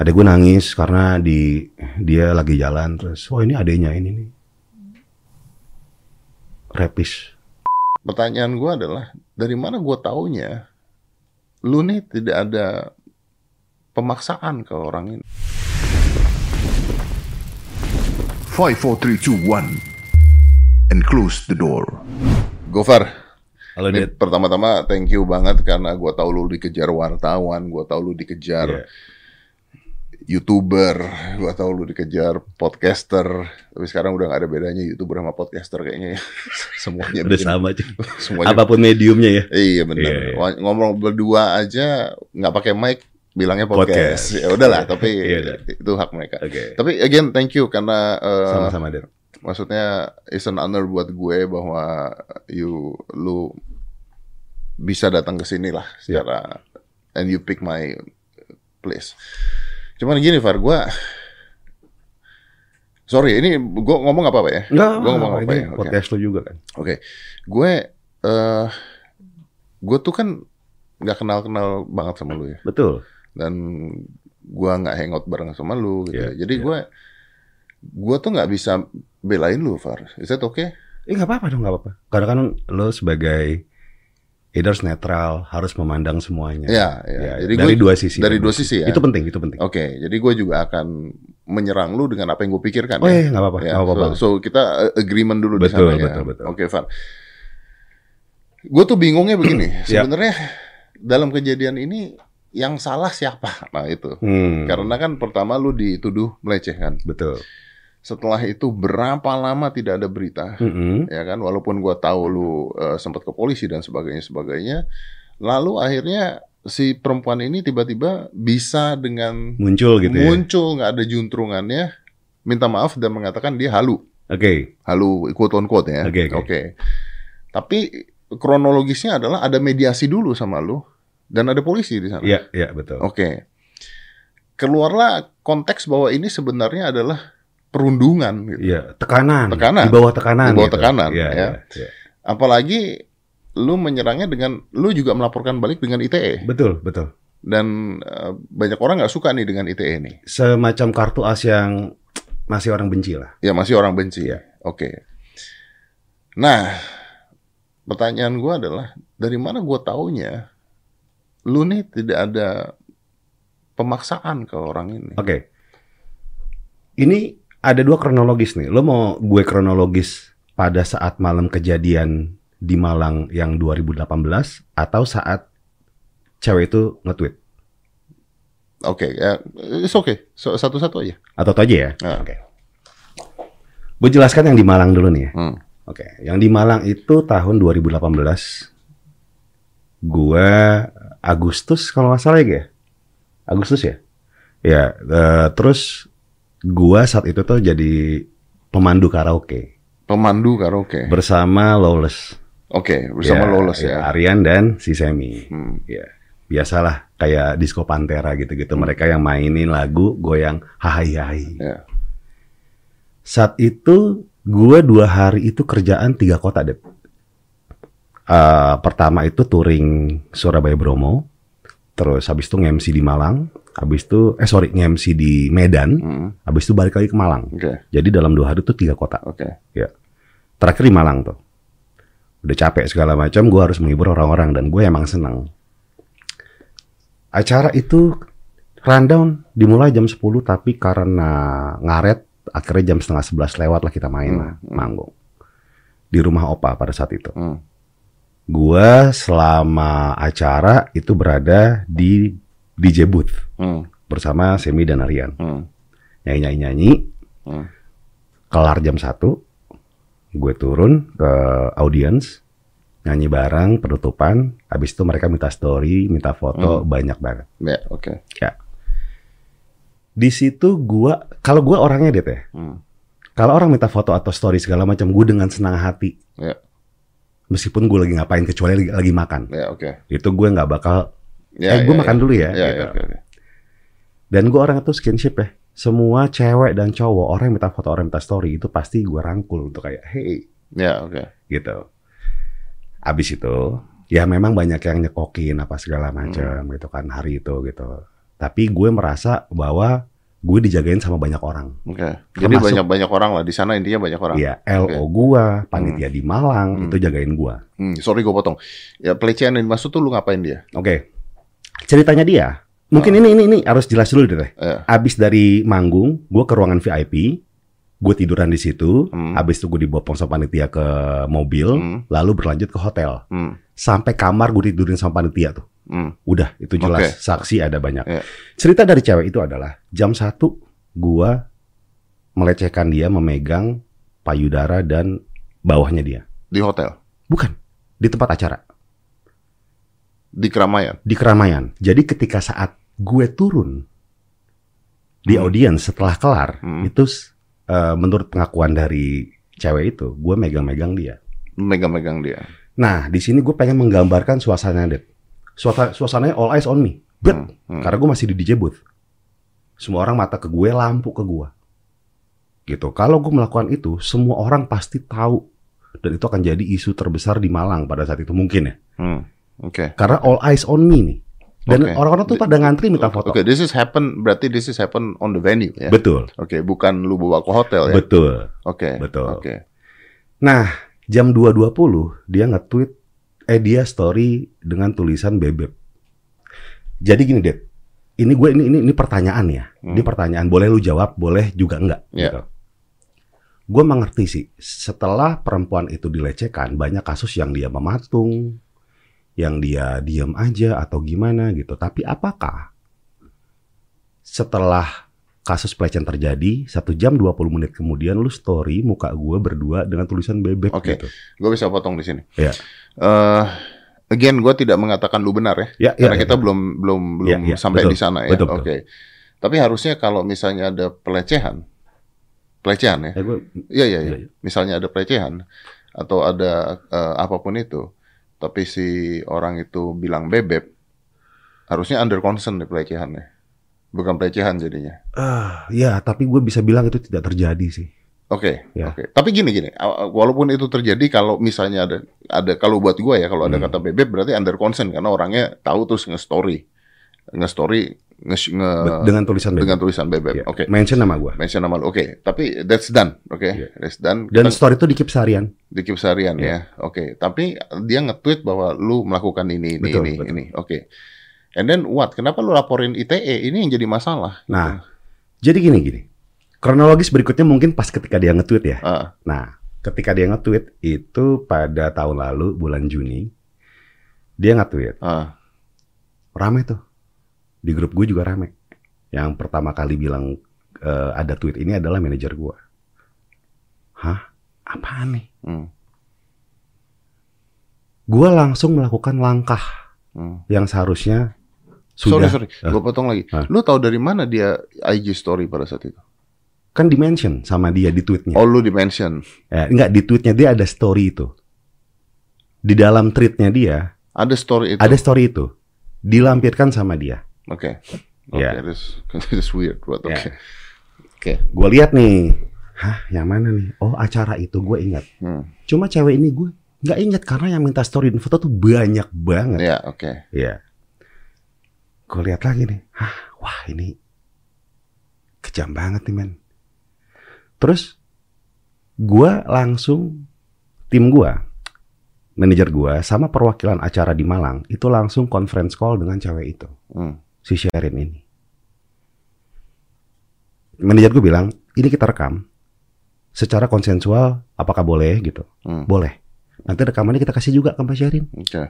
Adek gue nangis karena di dia lagi jalan terus, oh ini adenya ini nih. Repis. Pertanyaan gue adalah dari mana gue taunya lu nih tidak ada pemaksaan ke orang ini. Five, four, three, two, one, and close the door. Gofar, Halo ini Dit. pertama-tama thank you banget karena gue tahu lu dikejar wartawan, gue tahu lu dikejar Iya. Youtuber, gue tahu lu dikejar podcaster, tapi sekarang udah gak ada bedanya youtuber sama podcaster kayaknya ya. semuanya Udah bikin- sama aja. semuanya Apa pun mediumnya ya. Iya benar. Iya, iya. Wah, Ngomong berdua aja nggak pakai mic bilangnya Podcast. podcast. Ya udahlah, tapi Iya, udah. itu hak mereka. Oke. Tapi again thank you karena eh, Sama-sama Dit. maksudnya it's an honor buat gue bahwa you lu bisa datang ke sini lah Iya. secara and you pick my place. Cuman gini Far, gue Sorry, ini gue ngomong apa apa ya? Enggak, Gue ngomong apa ini ya? Podcast lo juga kan. Oke, gue eh gue tuh kan nggak kenal-kenal banget sama lu ya, Betul. dan gue nggak hangout bareng sama lu gitu. Iya, ya. Jadi iya. gue gue tuh nggak bisa belain lu, Far. Is that okay? Eh nggak apa-apa dong, nggak apa-apa. Karena kan lo sebagai either netral harus memandang semuanya. Ya, ya. Ya, Jadi dari gue dua sisi. dari dua sisi ya. Itu penting, itu penting. Oke, jadi gue juga akan menyerang lu dengan apa yang gue pikirkan. Oh ya. iya, nggak apa-apa, Ya, apa-apa. so, so kita uh, agreement dulu di Betul, sana ya. betul, betul. Oke, Far. Gue tuh bingungnya begini. Ya. Sebenarnya dalam kejadian ini yang salah siapa? Nah itu. Hmm, Karena kan pertama lu dituduh melecehkan. betul. Setelah itu berapa lama tidak ada berita, Mm-mm. ya kan? Walaupun gua tahu lu eh, sempat ke polisi dan sebagainya sebagainya. Lalu akhirnya si perempuan ini tiba-tiba bisa dengan Muncul gitu ya. muncul nggak ada juntrungannya, minta maaf dan mengatakan dia halu, Oke. halu quote on quote ya. Oke, oke. Tapi kronologisnya adalah ada mediasi dulu sama lu dan ada polisi di sana. Iya, iya betul. Oke. Keluarlah konteks bahwa ini sebenarnya adalah perundungan gitu. Iya, tekanan. Tekanan. Di bawah tekanan. Di bawah gitu. tekanan, Iya, ya. iya, iya. Apalagi lu menyerangnya dengan lu juga melaporkan balik dengan ITE Betul, betul. dan eh, banyak orang nggak suka nih dengan ITE nih. Semacam kartu as yang masih orang benci lah. Ya masih orang benci. Iya. Oke. Nah, pertanyaan gua adalah dari mana gua taunya lu nih tidak ada pemaksaan ke orang ini. Oke. Ini ada dua kronologis nih. Lo mau gue kronologis pada saat malam kejadian di Malang yang 2018 atau saat cewek itu nge-tweet? Oke, ya, it's okay. So, satu-satu aja. Atau aja ya? Nah. Oke. Gue jelaskan yang di Malang dulu nih ya. Hmm. Oke, yang di Malang itu tahun 2018. Gue Agustus kalau nggak salah ya, Agustus ya. Ya, eh, terus gue saat itu tuh jadi pemandu karaoke Pemandu karaoke. bersama Lawless. Oke, bersama Ya, Lawless ya. Aryan dan si Semi. Hmm. Ya, biasalah kayak disco Pantera gitu-gitu. Mereka yang mainin lagu, gue yang hai hai. Ya. Saat itu gue dua hari itu kerjaan tiga kota deh. Eh, pertama itu touring Surabaya Bromo, terus habis itu nge-MC di Malang, habis itu eh sorry nge-MC di Medan, Hmm. habis itu balik lagi ke Malang. Oke, Jadi dalam dua hari itu tiga kota. oke. Ya. Terakhir di Malang tuh. Udah capek segala macam, gue harus menghibur orang-orang dan gue emang senang. Acara itu rundown dimulai jam 10 tapi karena ngaret akhirnya jam setengah 11 lewat lah kita main lah, Hmm, hmm. manggung. Di rumah Opa pada saat itu. Hmm. Gue selama acara itu berada di DJ booth Hmm. bersama Semi dan Aryan. Hmm. Nyanyi-nyanyi, Hmm. kelar jam 1 gue turun ke audience nyanyi bareng penutupan habis itu mereka minta story minta foto banyak banget Ya, oke. ya di situ gue kalau gue orangnya deh teh Hmm. kalau orang minta foto atau story segala macam gue dengan senang hati Ya. Meskipun gue lagi ngapain kecuali lagi, lagi makan Ya, oke. itu gue nggak bakal Ya, eh gue ya, makan ya. dulu ya, Ya, gitu. ya, oke, oke. dan gue orang itu skinship ya semua cewek dan cowok orang yang minta foto orang yang minta story itu pasti gue rangkul untuk kayak hey Ya, oke. gitu. Abis itu ya memang banyak yang nyekokin apa segala macam Hmm. gitu kan hari itu gitu. Tapi gue merasa bahwa gue dijagain sama banyak orang. Oke. Jadi banyak-banyak orang lah di sana intinya banyak orang. Iya, LO gua, panitia di Malang Hmm. itu jagain gua. Hmm, sorry gue potong. Ya pelecehan yang dimaksud tuh lu ngapain dia? Oke. Ceritanya dia, mungkin Oh. ini ini ini harus jelas dulu deh. Eh, Abis dari manggung, gue ke ruangan VIP, gue tiduran di situ. Hmm. Abis itu gue dibopong sama panitia ke mobil, Hmm. lalu berlanjut ke hotel. hmm, Sampai kamar gue tidurin sama panitia tuh. Hmm. Udah, itu jelas. Oke. Saksi ada banyak. Iya. Cerita dari cewek itu adalah jam satu gue melecehkan dia memegang payudara dan bawahnya dia. Di hotel, Bukan, di tempat acara. di keramaian. di keramaian. Jadi ketika saat gue turun di Hmm. audiens setelah kelar, Hmm. itu eh, menurut pengakuan dari cewek itu, gue megang-megang dia. Megang-megang dia. Nah, di sini gue pengen menggambarkan suasananya, Det. Suasana, suasananya all eyes on me. Bet, Hmm, hmm. karena gue masih di DJ booth. Semua orang mata ke gue, lampu ke gue. Gitu. Kalau gue melakukan itu, semua orang pasti tahu. Dan itu akan jadi isu terbesar di Malang pada saat itu mungkin ya. Hmm, Oke. Karena all eyes on me nih. Dan Oke. orang-orang tuh pada ngantri minta foto. Oke, this is happen berarti this is happen on the venue ya. Betul, Oke, bukan lu bawa ke hotel ya. betul. Oke. betul. Oke. Nah, jam 2.20 dia nge-tweet, eh dia story dengan tulisan bebek. Jadi gini, Det. Ini gue ini ini, ini pertanyaan ya. Hmm. Ini pertanyaan, boleh lu jawab, boleh juga enggak. Iya. Gitu. Gue mengerti sih, setelah perempuan itu dilecehkan, banyak kasus yang dia mematung, yang dia diam aja atau gimana gitu. Tapi apakah setelah kasus pelecehan terjadi, satu jam 20 menit kemudian lu story muka gue berdua dengan tulisan bebek Oke. gitu. Gue bisa potong di sini. Iya. Eh, again, gue tidak mengatakan lu benar ya, Ya, karena ya, kita ya. belum belum belum Iya, iya, sampai betul. di sana ya. Oke. betul. Tapi harusnya kalau misalnya ada pelecehan, pelecehan ya, gue, iya iya iya. Iya. Misalnya ada pelecehan atau ada eh, apa pun itu, tapi si orang itu bilang bebek, harusnya under concern nih pelecehannya, bukan pelecehan jadinya. ah, ya tapi gue bisa bilang itu tidak terjadi sih. Oke, Ya. oke. Tapi gini gini, walaupun itu terjadi kalau misalnya ada ada kalau buat gua ya kalau ada Hmm. kata bebek berarti under concern karena orangnya tahu terus nge-story. Nge-story nge, nge dengan tulisan bebek. dengan tulisan bebek. Ya, Oke. Mention nama gue. Mention nama lu. Oke, tapi that's done. Oke, Iya. that's done. Dan Kita story itu di keep seharian. di keep seharian Iya. ya. Oke, tapi dia nge-tweet bahwa lu melakukan ini ini Betul, ini betul. ini. Oke. And then what? Kenapa lu laporin ITE? Ini yang jadi masalah. Nah, jadi gini gini. Kronologis berikutnya mungkin pas ketika dia nge-tweet ya. Ah, Nah, ketika dia nge-tweet itu pada tahun lalu bulan Juni dia nge-tweet. ah. Rame tuh. Di grup gue juga rame. Yang pertama kali bilang eh, ada tweet ini adalah manajer gue. Hah? Apaan nih? Hmm. Gue langsung melakukan langkah Hmm. yang seharusnya sudah sorry sorry, Ah. gue potong lagi. Ah. Lu tahu dari mana dia IG story pada saat itu? Kan dimention sama dia di tweetnya. Oh lu di mention. Eh, enggak di tweetnya dia ada story itu. Di dalam tweetnya dia Ada story itu. ada story itu dilampirkan sama dia. Oke. Oke, Ya. this, this weird, but oke. Ya. Oke. Gue lihat nih, hah yang mana nih? Oh acara itu gue ingat. Hmm. Cuma cewek ini gue nggak ingat karena yang minta story dan foto tuh banyak banget. Ya, oke. Iya. Gue lihat lagi nih, hah wah ini kejam banget nih men. Terus gue langsung tim gue, manajer gue sama perwakilan acara di Malang itu langsung conference call dengan cewek itu, Hmm. si Sherin ini. Manajer gue bilang, ini kita rekam secara konsensual, apakah boleh gitu? Hmm. Boleh. Nanti rekamannya kita kasih juga ke Mbak Sherin. Oke.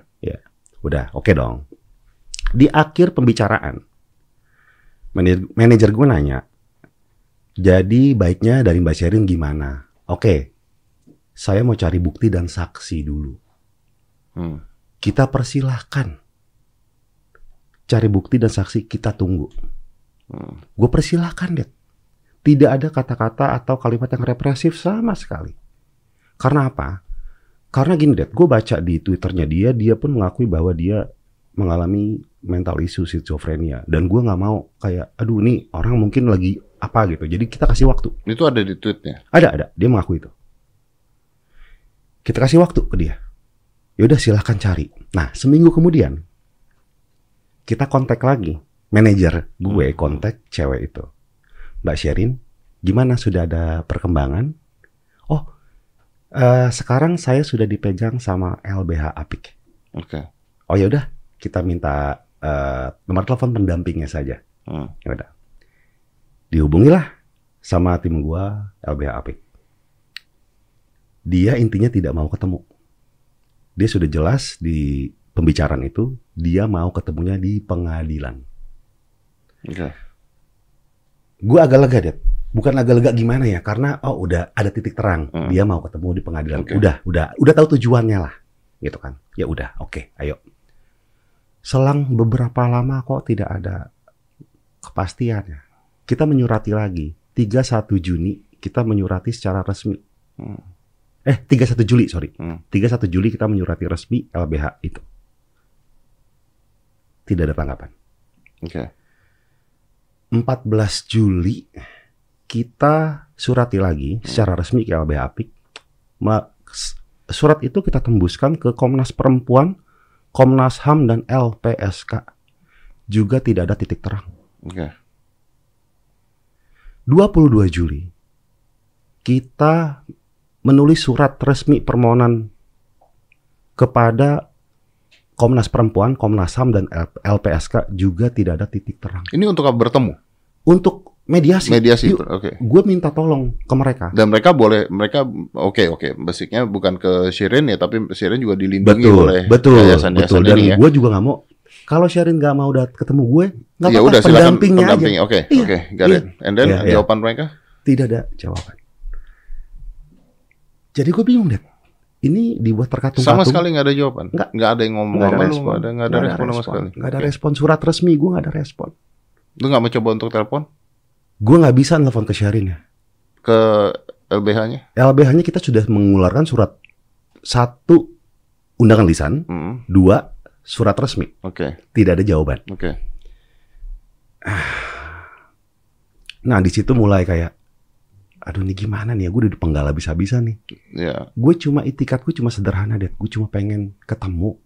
Udah, oke dong. Di akhir pembicaraan, manajer, manajer gue nanya, jadi baiknya dari Mbak Sherin gimana? Oke, saya mau cari bukti dan saksi dulu. Hmm. Kita persilahkan. Cari bukti dan saksi kita tunggu. Hmm. Gue persilahkan, deh. Tidak ada kata-kata atau kalimat yang represif sama sekali. Karena apa? Karena gini, Dad, gue baca di Twitternya dia, dia pun mengakui bahwa dia mengalami mental issue schizophrenia. Dan gue nggak mau kayak, aduh ini orang mungkin lagi apa gitu. Jadi kita kasih waktu. Itu ada di tweetnya. Ada, ada. Dia mengakui itu. Kita kasih waktu ke dia. Ya udah silahkan cari. Nah, seminggu kemudian kita kontak lagi manajer gue Hmm. kontak cewek itu. Mbak Sherin, gimana sudah ada perkembangan? Oh, eh, sekarang saya sudah dipegang sama LBH Apik. Oke. Oh ya udah, kita minta eh, nomor telepon pendampingnya saja. Hmm. Ya udah. Dihubungilah sama tim gua LBH Apik. Dia intinya tidak mau ketemu. Dia sudah jelas di pembicaraan itu dia mau ketemunya di pengadilan. Oke. Gue agak lega, Dad. Bukan agak lega gimana ya? Karena oh udah ada titik terang. Hmm. Dia mau ketemu di pengadilan. Oke. Udah, udah, udah tahu tujuannya lah. Gitu kan. Ya udah, oke, ayo. Selang beberapa lama kok tidak ada kepastiannya. Kita menyurati lagi. 31 Juni kita menyurati secara resmi. Hmm. Eh, 31 Juli, sorry. Hmm. 31 Juli kita menyurati resmi LBH itu. Tidak ada tanggapan. Oke. 14 Juli kita surati lagi secara resmi ke LBH Apik. Surat itu kita tembuskan ke Komnas Perempuan, Komnas HAM dan LPSK. Juga tidak ada titik terang. Oke. 22 Juli kita menulis surat resmi permohonan kepada Komnas Perempuan, Komnas HAM dan LPSK juga tidak ada titik terang. Ini untuk apa bertemu? Untuk mediasi. Mediasi. Oke. gue minta tolong ke mereka. Dan mereka boleh mereka oke oke basicnya bukan ke Shirin ya tapi Shirin juga dilindungi betul, oleh betul, yayasan-yayasan betul. Dan ini ya. gue juga nggak mau. Kalau Sherin nggak mau dat ketemu gue, nggak Ya apa-apa. udah pendampingnya pendamping. aja. Oke Iya, oke got iya. it. And then Iya, iya. jawaban mereka? Tidak ada jawaban. Jadi gue bingung deh. Ini dibuat terkatung Sama sekali nggak ada jawaban. Nggak. Nggak ada yang ngomong Nggak ada sama lu, respon. nggak ada nggak ada respon sama sekali. Nggak ada Oke. respon surat resmi. Gue nggak ada respon. Lu nggak mencoba untuk telepon Gue nggak bisa nelfon ke Sherin ya. ke LBH-nya? LBH-nya kita sudah mengeluarkan surat satu undangan lisan, Hmm, dua surat resmi. Oke Tidak ada jawaban. oke. Nah di situ mulai kayak, aduh ini gimana nih ya? Gue udah dipenggal habis-habisan nih. Ya Gue cuma itikat gue cuma sederhana deh. Gue cuma pengen ketemu.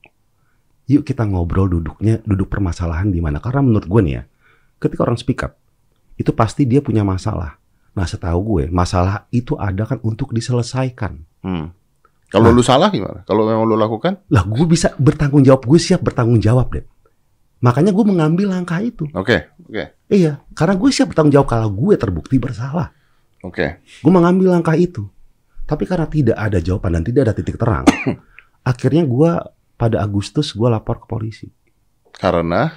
Yuk kita ngobrol duduknya, duduk permasalahan di mana. Karena menurut gue nih ya, ketika orang speak up, itu pasti dia punya masalah. Nah setahu gue, masalah itu ada kan untuk diselesaikan. Hmm. Kalau Nah. lu salah gimana? Kalau memang lu lakukan? Lah gue bisa bertanggung jawab, gue siap bertanggung jawab deh. Makanya gue mengambil langkah itu. Oke oke Iya, karena gue siap bertanggung jawab kalau gue terbukti bersalah. oke. Gue mengambil langkah itu. Tapi karena tidak ada jawaban dan tidak ada titik terang, akhirnya gue pada Agustus gue lapor ke polisi. Karena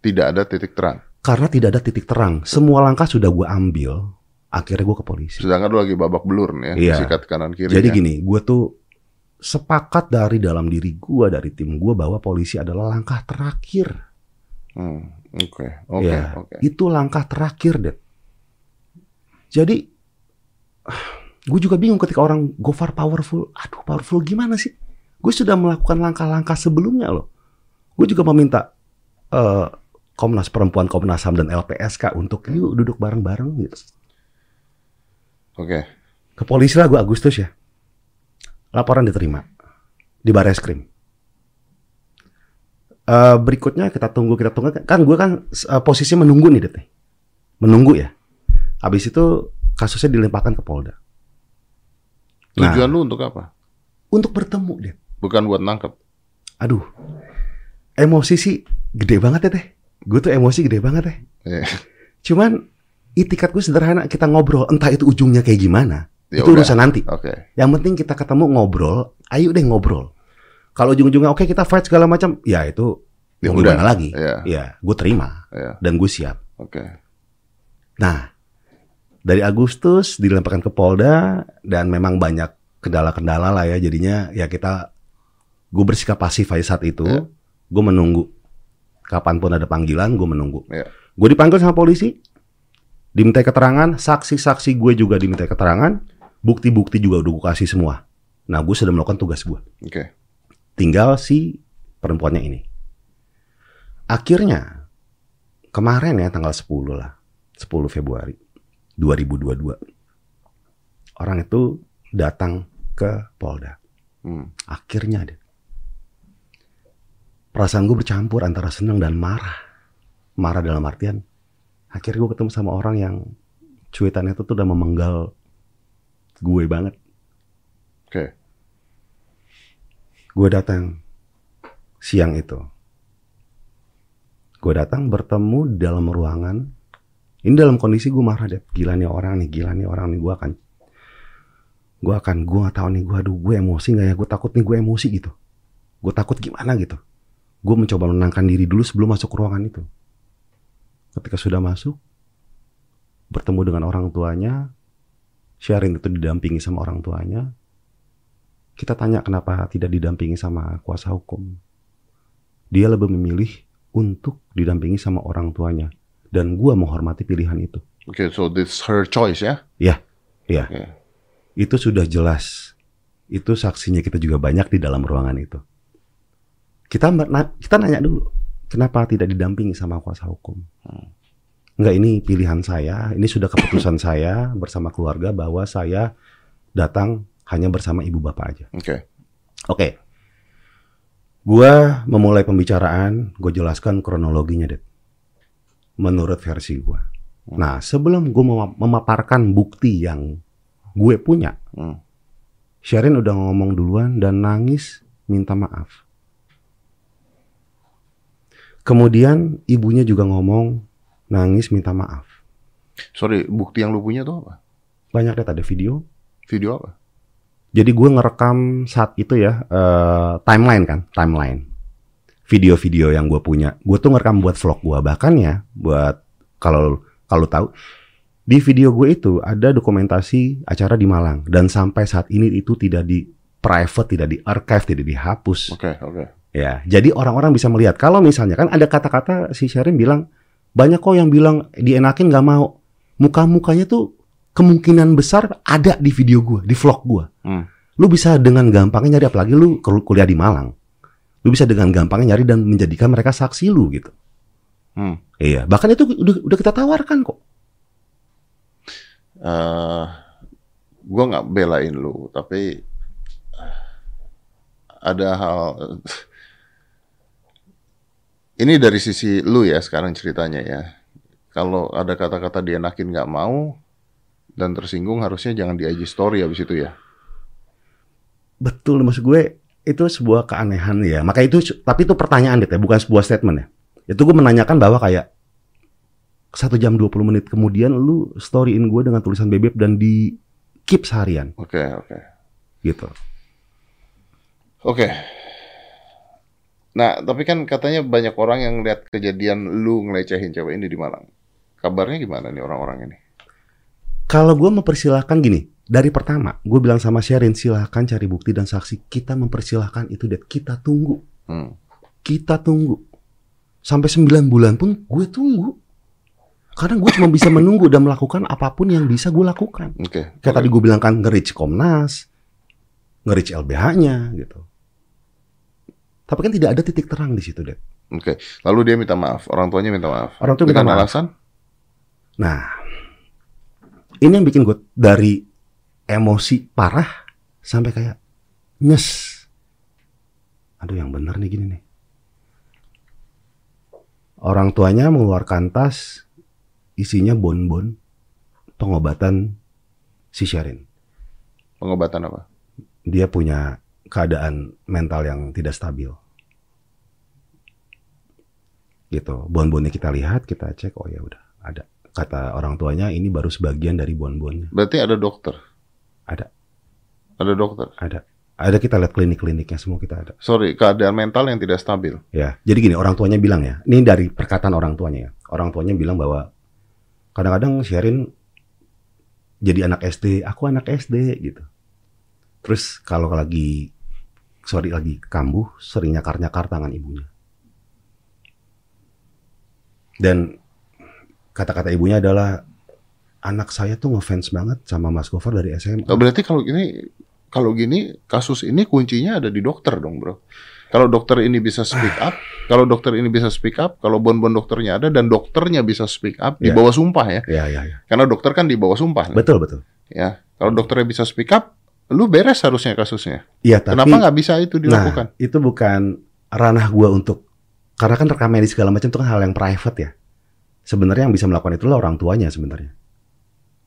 tidak ada titik terang. Karena tidak ada titik terang, semua langkah sudah gue ambil. Akhirnya gue ke polisi. Sedangkan lu lagi babak belur nih ya, Iya. sikat kanan kiri. Jadi gini, gue tuh sepakat dari dalam diri gue, dari tim gue bahwa polisi adalah langkah terakhir. Hmm, Oke oke Ya, oke. Itu langkah terakhir, Dad. Jadi, gue juga bingung ketika orang Gofar powerful. Aduh, powerful gimana sih? Gue sudah melakukan langkah-langkah sebelumnya loh. Gue juga meminta eh, Komnas Perempuan, Komnas HAM, dan LPSK untuk yuk duduk bareng-bareng gitu. Oke. Ke polisi lah gue Agustus ya. Laporan diterima. Di Bareskrim. Eh berikutnya kita tunggu, kita tunggu. Kan gue kan eh, posisi menunggu nih, Det. Menunggu ya. Habis itu kasusnya dilimpahkan ke Polda. Nah. Tujuan lu untuk apa? Untuk bertemu, Det. Bukan buat nangkep. Aduh. Emosi sih gede banget ya, Teh. Gue tuh emosi gede banget, Teh. Iya. Cuman itikat gue sederhana, kita ngobrol. Entah itu ujungnya kayak gimana. Ya itu udah. urusan nanti. Oke. Yang penting kita ketemu ngobrol, ayo deh ngobrol. Kalau ujung-ujungnya oke kita fight segala macam, ya itu Ya mau udah. gimana lagi? Iya. Ya, gue terima Iya. dan gue siap. Oke. Nah, dari Agustus dilemparkan ke Polda dan memang banyak kendala-kendala lah ya. Jadinya ya kita gue bersikap pasif aja saat itu. Iya. Gue menunggu. Kapan pun ada panggilan, gue menunggu. Iya. Gue dipanggil sama polisi, diminta keterangan, saksi-saksi gue juga diminta keterangan, bukti-bukti juga udah gue kasih semua. Nah, gue sudah melakukan tugas gue. Oke. Tinggal si perempuannya ini. Akhirnya, kemarin ya tanggal 10 lah, 10 Februari 2022. Orang itu datang ke Polda. Hmm. Akhirnya deh. Perasaan gue bercampur antara senang dan marah. marah dalam artian akhirnya gue ketemu sama orang yang cuitannya itu tuh udah memenggal gue banget. Oke. Gue datang siang itu. Gue datang bertemu dalam ruangan. Ini dalam kondisi gue marah deh. Gila nih orang nih, gila nih orang nih. Gue akan, gue akan, gue gak tahu nih. Gue aduh, gue emosi nggak ya? Gue takut nih gue emosi gitu. Gue takut gimana gitu. Gue mencoba menenangkan diri dulu sebelum masuk ke ruangan itu. Ketika sudah masuk, bertemu dengan orang tuanya, Syarin itu didampingi sama orang tuanya. Kita tanya kenapa tidak didampingi sama kuasa hukum. Dia lebih memilih untuk didampingi sama orang tuanya. Dan gua menghormati pilihan itu. Oke, so this her choice ya? Ya, ya. Oke. Itu sudah jelas. Itu saksinya kita juga banyak di dalam ruangan itu. Kita kita nanya dulu, kenapa tidak didampingi sama kuasa hukum? Enggak, ini pilihan saya, ini sudah keputusan saya bersama keluarga bahwa saya datang hanya bersama ibu bapak aja. Oke. Oke. Gua memulai pembicaraan, gue jelaskan kronologinya, Ded. Menurut versi gua. Nah, sebelum gue memaparkan bukti yang gue punya, Hmm. Sherin udah ngomong duluan dan nangis minta maaf. Kemudian ibunya juga ngomong nangis minta maaf. Sorry, bukti yang lu punya tuh apa? Banyak deh ada video. Video apa? Jadi gue ngerekam saat itu ya eh, timeline kan, timeline. Video-video yang gue punya, gue tuh ngerekam buat vlog gue bahkan ya, buat kalau kalau tahu di video gue itu ada dokumentasi acara di Malang dan sampai saat ini itu tidak di private, tidak di archive, tidak dihapus. Oke, oke. Ya, jadi orang-orang bisa melihat. Kalau misalnya kan ada kata-kata si Sherin bilang banyak kok yang bilang dienakin nggak mau. Muka-mukanya tuh kemungkinan besar ada di video gua, di vlog gua. Hmm. Lu bisa dengan gampangnya nyari apalagi lu kul- kuliah di Malang. Lu bisa dengan gampangnya nyari dan menjadikan mereka saksi lu gitu. Hmm. Iya, bahkan itu udah, udah kita tawarkan kok. eh gue nggak belain lu, tapi ada hal. Ini dari sisi lu ya sekarang ceritanya ya. Kalau ada kata-kata dienakin nggak mau dan tersinggung harusnya jangan di IG story habis itu ya. Betul, maksud gue itu sebuah keanehan ya. Maka itu, tapi itu pertanyaan deh, bukan sebuah statement ya. Itu gue menanyakan bahwa kayak satu jam 20 menit kemudian lu storyin gue dengan tulisan bebek dan di keep seharian Oke, oke. gitu. Oke. Nah, tapi kan katanya banyak orang yang lihat kejadian lu ngelecehin cewek ini di Malang. Kabarnya gimana nih orang-orang ini? Kalau gue mempersilahkan gini, dari pertama gue bilang sama Sherin silahkan cari bukti dan saksi. Kita mempersilahkan itu, Dad. Kita tunggu. Hmm. Kita tunggu. Sampai 9 bulan pun gue tunggu. Karena gue cuma bisa menunggu dan melakukan apa pun yang bisa gue lakukan. Oke. Kayak tadi gue bilang kan nge-reach Komnas, nge-reach LBH-nya gitu. Tapi kan tidak ada titik terang di situ, Dad. Oke. Lalu dia minta maaf. Orang tuanya minta maaf. Orang tua minta Dengan maaf. alasan? Nah, ini yang bikin gue dari emosi parah sampai kayak nyes. Aduh yang benar nih gini nih. Orang tuanya mengeluarkan tas isinya bonbon pengobatan si Sherin. Pengobatan apa? Dia punya keadaan mental yang tidak stabil. Gitu. Bonbonnya kita lihat, kita cek, oh ya udah ada. Kata orang tuanya ini baru sebagian dari bonbonnya. Berarti ada dokter. Ada, Ada dokter. ada. Ada kita lihat klinik-kliniknya semua kita ada. Sorry, keadaan mental yang tidak stabil. Ya, jadi gini orang tuanya bilang ya, ini dari perkataan orang tuanya ya. Orang tuanya bilang bahwa kadang-kadang Sherin jadi anak SD, aku anak SD gitu. Terus kalau lagi sorry lagi kambuh, sering nyakar-nyakar tangan ibunya. Dan kata-kata ibunya adalah anak saya tuh ngefans banget sama Mas Gofar dari SMA. Oh, berarti kalau gini, kalau gini kasus ini kuncinya ada di dokter dong, bro. Kalau dokter ini bisa speak up, kalau dokter ini bisa speak up, kalau bon-bon dokternya ada dan dokternya bisa speak up di Ya. bawah sumpah ya. Ya, ya, ya. Karena dokter kan di bawah sumpah. nih. Betul, betul. Ya, kalau dokternya bisa speak up, lu beres harusnya kasusnya. Iya, tapi Kenapa nggak bisa itu dilakukan? Nah, itu bukan ranah gua untuk karena kan rekam medis segala macam itu kan hal yang private ya. sebenarnya yang bisa melakukan itu adalah orang tuanya sebenarnya.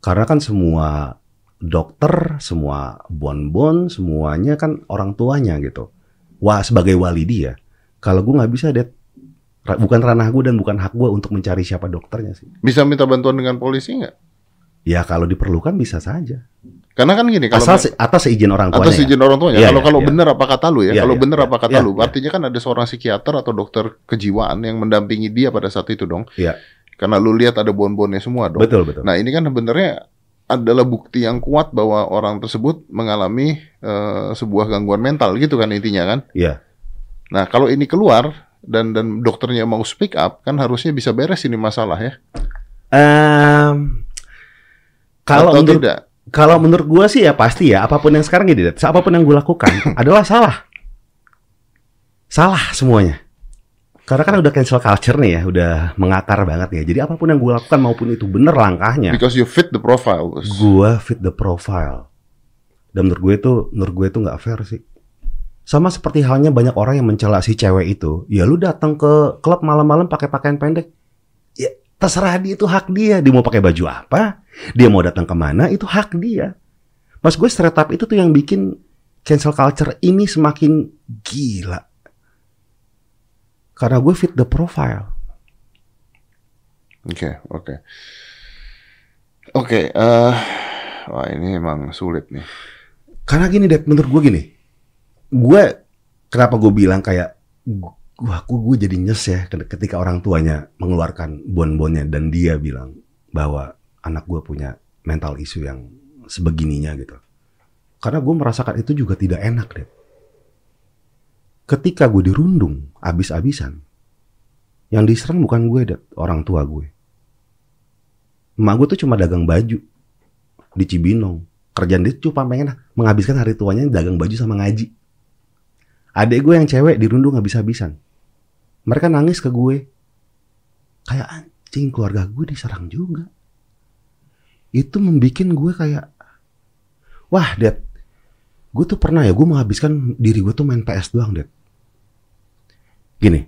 Karena kan semua dokter, semua bon-bon, semuanya kan orang tuanya gitu. Wah, sebagai wali dia. Kalau gue nggak bisa, det bukan ranah gue dan bukan hak gue untuk mencari siapa dokternya sih. Bisa minta bantuan dengan polisi nggak? Ya kalau diperlukan bisa saja. Karena kan gini, kalau Asal se- atas seizin orang tuanya. atas ya. izin orang tuanya. Iya, kalau iya, kalau iya. benar apa kata lu ya? Iya, kalau iya, benar iya. apa kata Iya, lu? iya. Artinya kan ada seorang psikiater atau dokter kejiwaan yang mendampingi dia pada saat itu dong. Iya. Karena lu lihat ada bon-bonnya semua dong. Betul betul. Nah ini kan sebenarnya adalah bukti yang kuat bahwa orang tersebut mengalami eh, sebuah gangguan mental gitu kan intinya kan. Iya. Nah kalau ini keluar dan dan dokternya mau speak up kan harusnya bisa beres ini masalah ya. Em, kalau Atau menurut tidak? Kalau menurut gue sih ya pasti ya apa pun yang sekarang gini, Det, apa pun yang gue lakukan adalah salah. Salah semuanya. Karena kan udah cancel culture nih ya, udah mengakar banget ya. Jadi apa pun yang gue lakukan maupun itu bener langkahnya, Because you fit the profile. Gue fit the profile. Dan menurut gue itu, menurut gue itu nggak fair sih. Sama seperti halnya banyak orang yang mencela si cewek itu. Ya lu datang ke klub malam-malam pakai pakaian pendek. Terserah dia itu hak dia. Dia mau pakai baju apa, dia mau datang ke mana itu hak dia. Mas gue stereotip itu tuh yang bikin cancel culture ini semakin gila. Karena gue fit the profile. Oke, oke. Oke, eh wah ini emang sulit nih. Karena gini deh, menurut gue gini. Gue, kenapa gue bilang kayak, gue aku gue jadi nyes ya ketika orang tuanya mengeluarkan bon-bonnya dan dia bilang bahwa anak gue punya mental isu yang sebegininya gitu. Karena gue merasakan itu juga tidak enak deh. Ketika gue dirundung abis-abisan, yang diserang bukan gue deh, orang tua gue. Emak gue tuh cuma dagang baju di Cibinong. Kerjaan dia cuma pengen menghabiskan hari tuanya dagang baju sama ngaji. Adek gue yang cewek dirundung habis-habisan. Mereka nangis ke gue. Kayak anjing keluarga gue diserang juga. Itu membuat gue kayak, wah Dad, gue tuh pernah ya, gue menghabiskan diri gue tuh main PS doang Dad. Gini,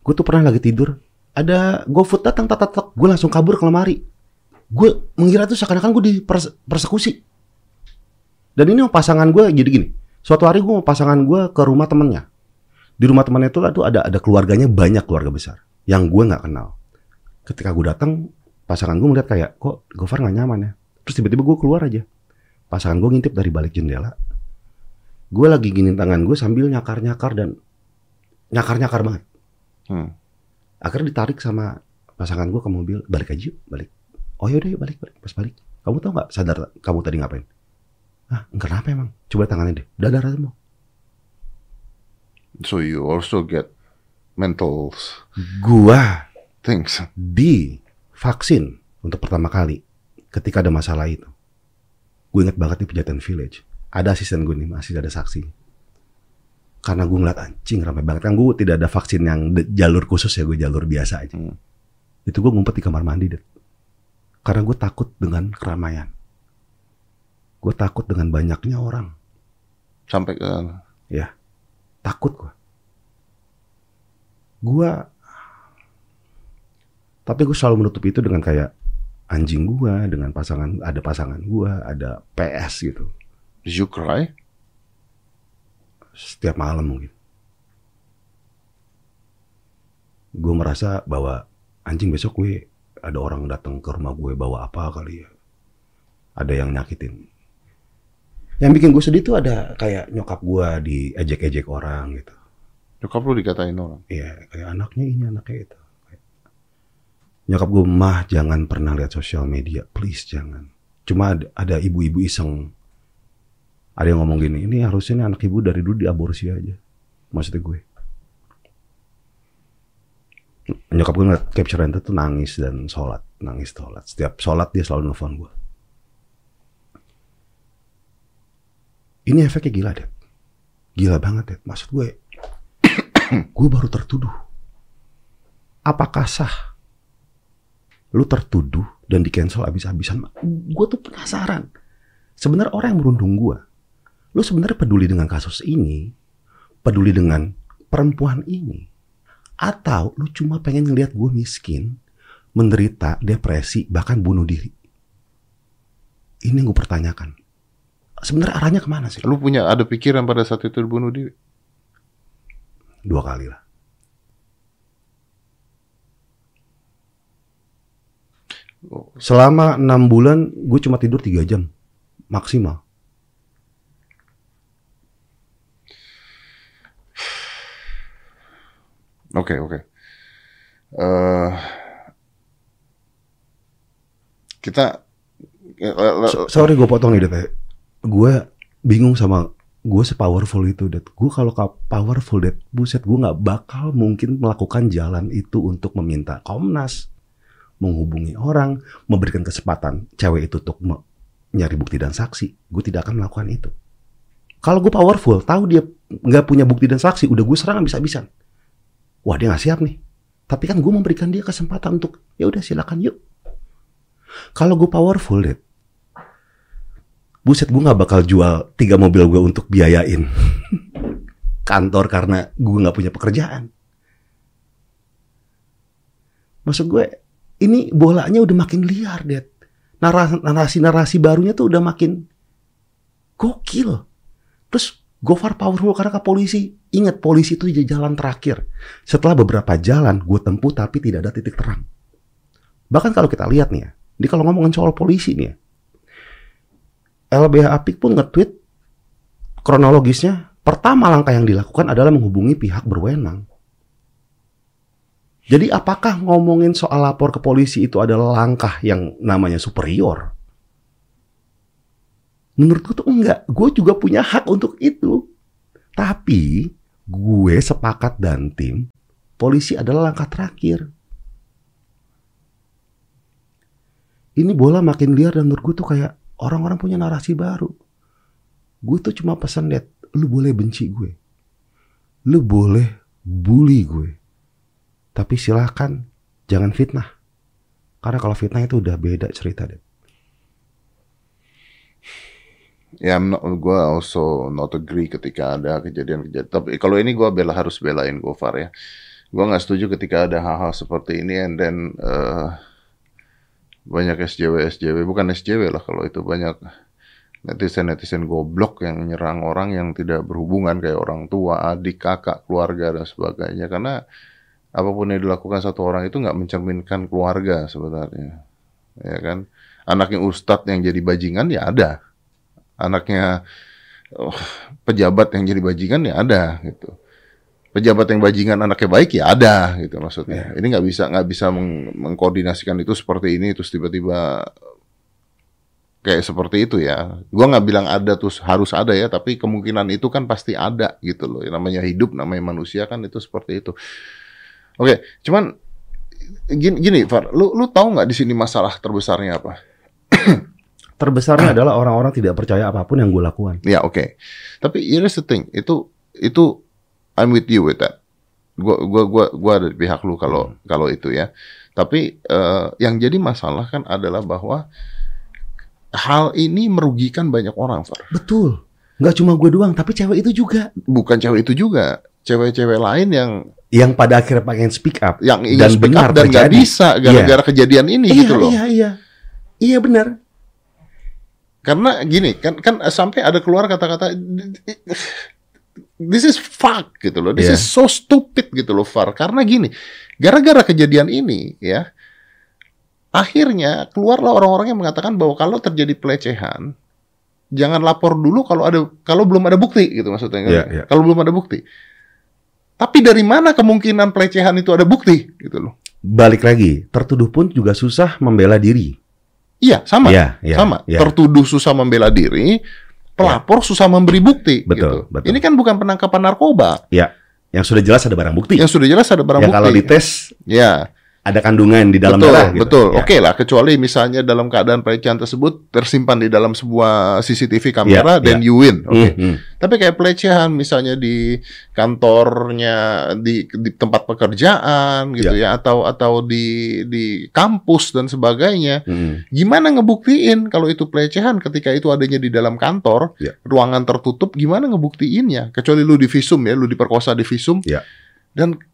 gue tuh pernah lagi tidur, ada GoFood datang, tak, tak, gue langsung kabur ke lemari. Gue mengira tuh seakan-akan gue dipersekusi. Dan ini pasangan gue jadi gini, Suatu hari gue pasangan gue ke rumah temennya. Di rumah temennya itu tuh ada ada keluarganya banyak keluarga besar yang gue nggak kenal. Ketika gue datang, pasangan gue melihat kayak kok Gofar nggak nyaman ya. Terus tiba-tiba gue keluar aja. Pasangan gue ngintip dari balik jendela. Gue lagi gini tangan gue sambil nyakar-nyakar dan nyakar-nyakar banget. Hmm. Akhirnya ditarik sama pasangan gue ke mobil, balik aja yuk, balik. Oh yaudah yuk balik, balik, pas balik. Kamu tau nggak sadar kamu tadi ngapain? Ah, kenapa emang? Coba tangannya deh. Udah darah semua. So you also get mental Gua things. di vaksin untuk pertama kali ketika ada masalah itu. Gue inget banget di Pejaten Village. Ada asisten gue nih, masih ada saksi. Karena gue ngeliat anjing ramai banget. Kan gue tidak ada vaksin yang jalur khusus ya, gue jalur biasa aja. Hmm. Itu gue ngumpet di kamar mandi deh. Karena gue takut dengan keramaian. Gue takut dengan banyaknya orang. Sampai ke Ya, takut gue. Gue, tapi gue selalu menutup itu dengan kayak anjing gue, dengan pasangan, ada pasangan gue, ada PS gitu. Did you cry? Setiap malam mungkin. Gue merasa bahwa anjing besok gue ada orang datang ke rumah gue bawa apa kali ya. Ada yang nyakitin. Yang bikin gue sedih tuh ada kayak nyokap gue diejek-ejek orang gitu. Nyokap lu dikatain orang. Iya, kayak anaknya ini, anaknya itu. Nyokap gue, mah jangan pernah lihat sosial media, please jangan. Cuma ada, ada ibu-ibu iseng. Ada yang ngomong gini, ini harusnya nih anak ibu dari dulu diaborsi aja. Maksudnya gue. Nyokap gue ngeliat capture itu tuh nangis dan sholat. Nangis sholat. Setiap sholat dia selalu nelfon gue. Ini efeknya gila, Dad. Gila banget, Dad. Maksud gue, gue baru tertuduh. Apakah sah? Lu tertuduh dan di cancel abis-abisan. Gue tuh penasaran. Sebenarnya orang yang merundung gue, lu sebenarnya peduli dengan kasus ini, peduli dengan perempuan ini, atau lu cuma pengen ngeliat gue miskin, menderita depresi bahkan bunuh diri. Ini yang gue pertanyakan. Sebenarnya arahnya ke mana sih? Lu punya ada pikiran pada saat itu bunuh diri? Dua kali lah. Oh, Selama enam bulan gue cuma tidur tiga jam maksimal. Oke, oke. Eh, kita eh, eh, So- sorry gue potong nih Det. Gue bingung sama gue sepowerful itu Det. Gue kalau ka- powerful Det, buset gue nggak bakal mungkin melakukan jalan itu untuk meminta Komnas, menghubungi orang, memberikan kesempatan cewek itu untuk nyari bukti dan saksi. Gue tidak akan melakukan itu. Kalau gue powerful, tahu dia nggak punya bukti dan saksi, udah gue serang bisa-bisan. Wah dia nggak siap nih. Tapi kan gue memberikan dia kesempatan untuk ya udah silakan yuk. Kalau gue powerful, Det, buset gue nggak bakal jual tiga mobil gue untuk biayain kantor karena gue nggak punya pekerjaan. Maksud gue ini bolanya udah makin liar, Det. Narasi-narasi barunya tuh udah makin gokil. Terus Gofar powerful karena ke polisi. Ingat polisi itu jalan terakhir. Setelah beberapa jalan gue tempuh tapi tidak ada titik terang. Bahkan kalau kita lihat nih ya, ini kalau ngomongin soal polisi nih ya, LBH Apik pun nge-tweet kronologisnya, pertama langkah yang dilakukan adalah menghubungi pihak berwenang. Jadi apakah ngomongin soal lapor ke polisi itu adalah langkah yang namanya superior? Menurutku tuh enggak. Gue juga punya hak untuk itu. Tapi gue sepakat dan tim, polisi adalah langkah terakhir. Ini bola makin liar dan menurut gue tuh kayak orang-orang punya narasi baru. Gue tuh cuma pesan lihat, lu boleh benci gue. Lu boleh bully gue. Tapi silahkan jangan fitnah. Karena kalau fitnah itu udah beda cerita deh. Ya, I'm not, gue also not agree ketika ada kejadian-kejadian. Tapi kalau ini gue bela harus belain Gofar ya. Gue nggak setuju ketika ada hal-hal seperti ini and then eh, banyak SJW SJW bukan SJW lah kalau itu banyak netizen netizen goblok yang nyerang orang yang tidak berhubungan kayak orang tua, adik, kakak, keluarga dan sebagainya. Karena apa pun yang dilakukan satu orang itu nggak mencerminkan keluarga sebenarnya, ya kan? Anaknya ustadz yang jadi bajingan ya ada anaknya oh, pejabat yang jadi bajingan ya ada gitu. Pejabat yang bajingan anaknya baik ya ada gitu maksudnya. Ini nggak bisa nggak bisa meng- mengkoordinasikan itu seperti ini terus tiba-tiba kayak seperti itu ya. Gua nggak bilang ada terus harus ada ya, tapi kemungkinan itu kan pasti ada gitu loh. Yang namanya hidup, namanya manusia kan itu seperti itu. Oke, cuman gini, gini Far, lu lu tahu nggak di sini masalah terbesarnya apa? Terbesarnya adalah orang-orang tidak percaya apa pun yang gue lakukan. Ya oke. Tapi here's the thing, itu itu I'm with you with that. Gua gua gua gua ada di pihak lu kalau kalau itu ya. Tapi eh, yang jadi masalah kan adalah bahwa hal ini merugikan banyak orang, Far. Betul. Nggak cuma gue doang, tapi cewek itu juga. Bukan cewek itu juga, cewek-cewek lain yang Yang pada akhirnya pengen speak up. yang ingin Dan speak benar up dan nggak terjadi. bisa gara-gara kejadian ini iya, gitu loh. iya, iya. Iya benar. Karena gini, kan kan sampai ada keluar kata-kata this is fuck gitu loh. This Iya. is so stupid gitu loh, Far. Karena gini, gara-gara kejadian ini ya akhirnya keluarlah orang-orang yang mengatakan bahwa kalau terjadi pelecehan jangan lapor dulu kalau ada kalau belum ada bukti gitu maksudnya kan. Iya, iya. Kalau belum ada bukti. Tapi dari mana kemungkinan pelecehan itu ada bukti gitu loh. Balik lagi, tertuduh pun juga susah membela diri. Iya, sama. Iya, iya, sama. iya. Tertuduh susah membela diri, pelapor susah memberi bukti. Betul, gitu. betul. Ini kan bukan penangkapan narkoba. Ya, yang sudah jelas ada barang bukti. Yang sudah jelas ada barang yang bukti. kalau dites ya, ada kandungan di dalam betul, darah. gitu. betul. Ya. Oke lah, kecuali misalnya dalam keadaan pelecehan tersebut tersimpan di dalam sebuah CCTV kamera, Ya, dan ya. you win. Oke. Hmm, hmm. Tapi kayak pelecehan misalnya di kantornya, di, di tempat pekerjaan gitu ya, atau atau di di kampus dan sebagainya. Hmm. Gimana ngebuktiin kalau itu pelecehan ketika itu adanya di dalam kantor, Ya. ruangan tertutup, gimana ngebuktiinnya? Kecuali lu di visum ya, lu diperkosa di visum. Ya. Dan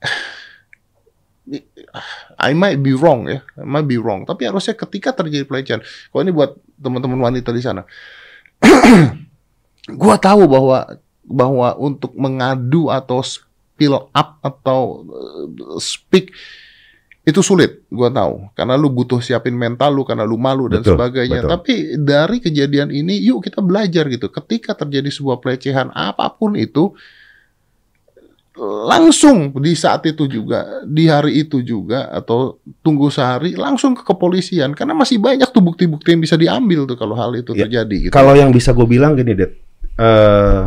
I might be wrong ya, I might be wrong. Tapi harusnya ketika terjadi pelecehan, kalau ini buat teman-teman wanita di sana, gua tahu bahwa bahwa untuk mengadu atau spill up atau uh, speak itu sulit, gua tahu. Karena lu butuh siapin mental lu, karena lu malu dan Betul, sebagainya. betul. Tapi dari kejadian ini, yuk kita belajar gitu. Ketika terjadi sebuah pelecehan apa pun itu, langsung di saat itu juga, di hari itu juga, atau tunggu sehari, langsung ke kepolisian. Karena masih banyak tuh bukti-bukti yang bisa diambil tuh kalau hal itu Ya, terjadi. Gitu. Kalau yang bisa gue bilang gini, Ded. eh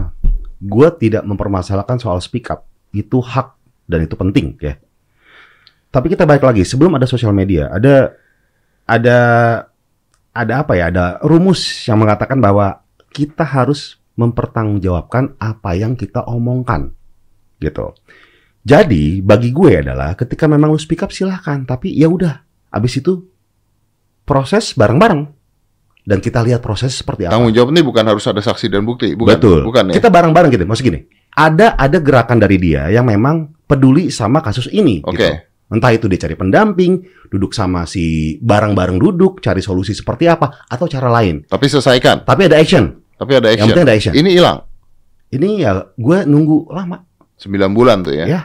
gue tidak mempermasalahkan soal speak up. Itu hak dan itu penting ya. Tapi kita balik lagi, sebelum ada sosial media, ada ada ada apa ya? Ada rumus yang mengatakan bahwa kita harus mempertanggungjawabkan apa yang kita omongkan. Gitu. Jadi, bagi gue adalah ketika memang lu speak up silahkan, tapi ya udah, abis itu proses bareng-bareng dan kita lihat proses seperti apa. Tanggung jawab ini bukan harus ada saksi dan bukti, bukan? Betul. Bukan ya? Kita bareng-bareng gitu. Maksud gini, ada ada gerakan dari dia yang memang peduli sama kasus ini. Oke. Gitu. Entah itu dia cari pendamping, duduk sama si bareng-bareng duduk, cari solusi seperti apa, atau cara lain. Tapi selesaikan. Tapi ada action. Tapi ada Yang action. penting ada action. Ini hilang. Ini ya gue nunggu lama. 9 bulan tuh ya. Ya.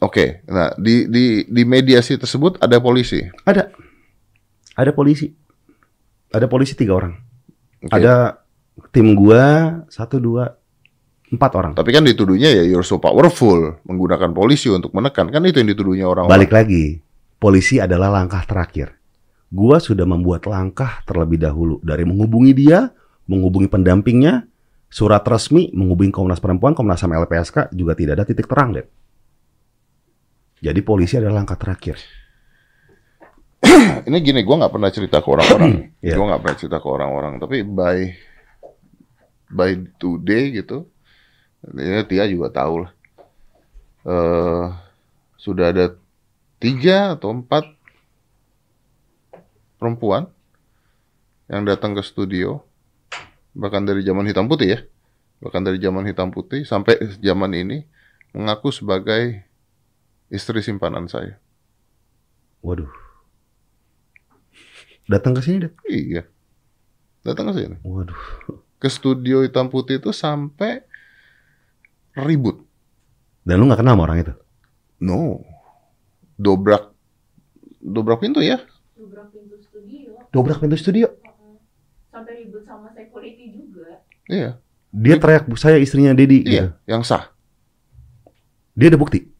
Oke. Nah, di di di mediasi tersebut ada polisi. Ada. Ada polisi. Ada polisi tiga orang. Oke. Ada tim gua satu dua empat orang. Tapi kan dituduhnya ya you're so powerful menggunakan polisi untuk menekan. Kan itu yang dituduhnya orang. Balik lagi, polisi adalah langkah terakhir. Gua sudah membuat langkah terlebih dahulu dari menghubungi dia, menghubungi pendampingnya, surat resmi, menghubungi Komnas Perempuan, Komnas HAM LPSK juga tidak ada titik terang, Ded. Jadi polisi adalah langkah terakhir. Ini gini, gua nggak pernah cerita ke orang-orang. Iya. Gua nggak pernah cerita ke orang-orang. Tapi by by today gitu, ya Tia juga tahu lah. Eh, sudah ada tiga atau empat perempuan yang datang ke studio, bahkan dari zaman hitam putih ya, bahkan dari zaman hitam putih sampai zaman ini mengaku sebagai istri simpanan saya. Waduh. Datang ke sini, Ded. Iya. Datang ke sini. Waduh. Ke studio hitam putih itu sampai ribut. Dan lu nggak kenal sama orang itu? No. Dobrak dobrak pintu ya. dobrak pintu studio Dobrak pintu studio. Sampai ribut sama security juga Iya. Dia teriak, saya istrinya Dedi. gitu. Iya, yang sah. Dia ada bukti. Eh,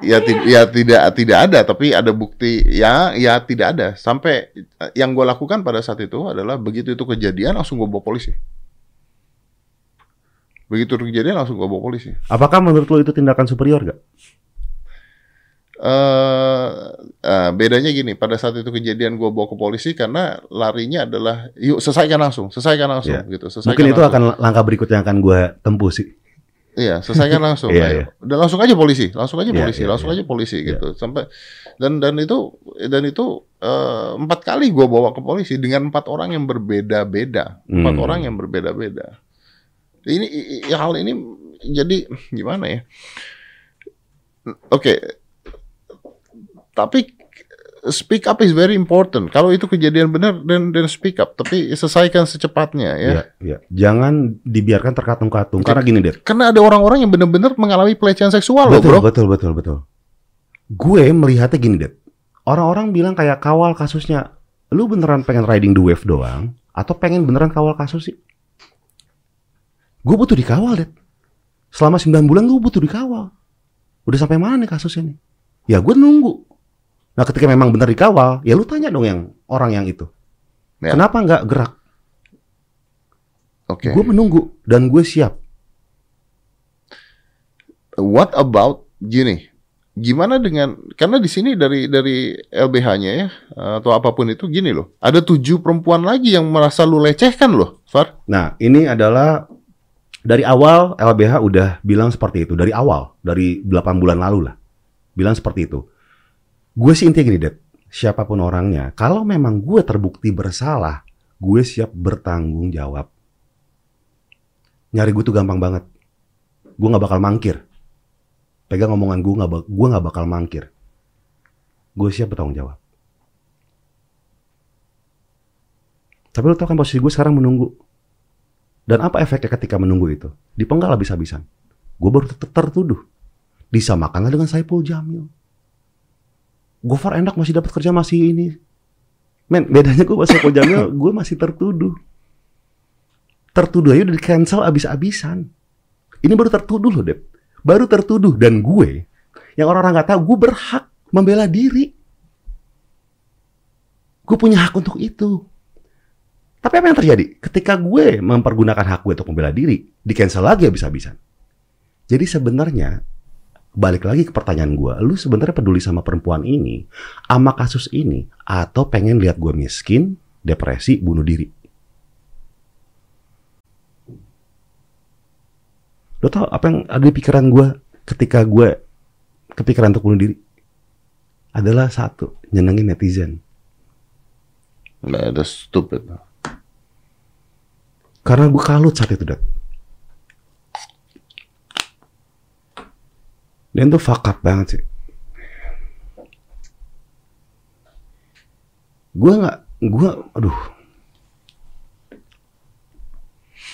Ya, ti- ya tidak tidak ada, tapi ada bukti ya ya tidak ada. Sampai eh, yang gue lakukan pada saat itu adalah begitu itu kejadian langsung gue bawa polisi. Begitu itu kejadian langsung gue bawa polisi. Apakah menurut lu itu tindakan superior gak? Eh eh, bedanya gini, pada saat itu kejadian gue bawa ke polisi karena larinya adalah yuk selesaikan langsung, selesaikan langsung Iya. gitu. Selesaikan Mungkin itu langsung. akan langkah berikut yang akan gue tempuh sih. Iya, selesaikan langsung. Iya, iya. Dan langsung aja polisi, langsung aja Iya, polisi, iya, langsung iya. aja polisi Iya. gitu. Sampai dan dan itu dan itu eh, empat kali gue bawa ke polisi dengan empat orang yang berbeda-beda, empat Hmm. orang yang berbeda-beda. Ini hal ini jadi gimana ya? Oke, tapi speak up is very important. Kalau itu kejadian benar dan dan speak up, tapi selesaikan secepatnya ya. Iya, iya. Jangan dibiarkan terkatung-katung. Karena gini, deh. Karena ada orang-orang yang benar-benar mengalami pelecehan seksual loh, Betul, bro. betul, betul, betul. Gue melihatnya gini, Ded. Orang-orang bilang kayak kawal kasusnya. Lu beneran pengen riding the wave doang? Atau pengen beneran kawal kasus sih? Gue butuh dikawal, Ded. Selama 9 bulan gue butuh dikawal. Udah sampai mana nih kasusnya nih? Ya gue nunggu. Nah ketika memang bener dikawal, ya lu tanya dong yang orang yang itu. Ya. Kenapa nggak gerak? Oke. Gue menunggu dan gue siap. What about gini? Gimana dengan karena di sini dari dari LBH-nya ya atau apa pun itu gini loh. Ada tujuh perempuan lagi yang merasa lu lecehkan loh, Far. Nah, ini adalah dari awal LBH udah bilang seperti itu. Dari awal, dari 8 bulan lalu lah. Bilang seperti itu. Gue sih intinya gini, Dad. Siapa pun orangnya, kalau memang gue terbukti bersalah, gue siap bertanggung jawab. Nyari gue tuh gampang banget. Gue gak bakal mangkir. pegang omongan gue nggak, gue nggak bakal mangkir. Gue siap bertanggung jawab. Tapi lo tau kan posisi gue sekarang menunggu. Dan apa efeknya ketika menunggu itu? Dipenggal habis-habisan. Gue baru ter tertuduh. Disamakanlah dengan Saipul Jamil. Gofar enak masih dapat kerja masih ini. Men, bedanya gue masih Saipul Jamil, gue masih tertuduh. Tertuduh aja udah di cancel abis-abisan. Ini baru tertuduh loh, Dep. Baru tertuduh. Dan gue, yang orang-orang gak tahu, gue berhak membela diri. Gue punya hak untuk itu. Tapi apa yang terjadi? Ketika gue mempergunakan hak gue untuk membela diri, di cancel lagi habis-habisan. Jadi sebenarnya balik lagi ke pertanyaan gue, lu sebenarnya peduli sama perempuan ini, sama kasus ini, atau pengen lihat gue miskin, depresi, bunuh diri? Lo tau apa yang ada di pikiran gue ketika gue kepikiran untuk bunuh diri? Adalah satu, nyenengin netizen. Nah, ada stupid. Karena gue kalut saat itu, Dad. Dan tuh fuck banget sih. Gue nggak, gue, aduh.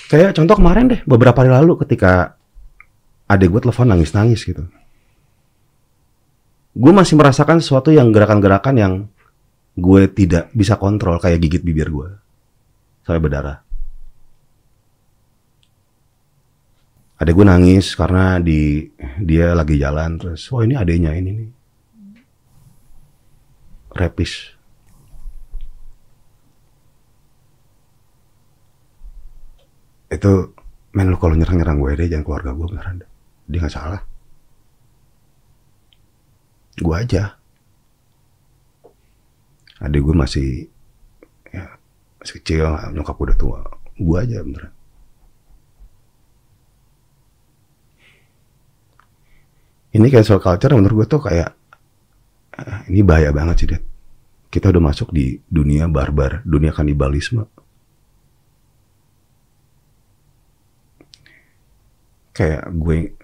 Kayak contoh kemarin deh, beberapa hari lalu ketika adik gue telepon nangis-nangis gitu. Gue masih merasakan sesuatu yang gerakan-gerakan yang gue tidak bisa kontrol kayak gigit bibir gue sampai berdarah. Ada gue nangis karena di dia lagi jalan terus, oh ini adanya ini nih, repis. Itu, men lu kalau nyerang-nyerang gue deh, jangan keluarga gue beneran deh. Dia nggak salah. Gue aja. Adik gue masih, ya, masih kecil, nyokap udah tua. Gue aja beneran. Ini cancel culture menurut gue tuh kayak eh, ini bahaya banget sih, Dad. Kita udah masuk di dunia barbar, dunia kanibalisme. Kayak gue,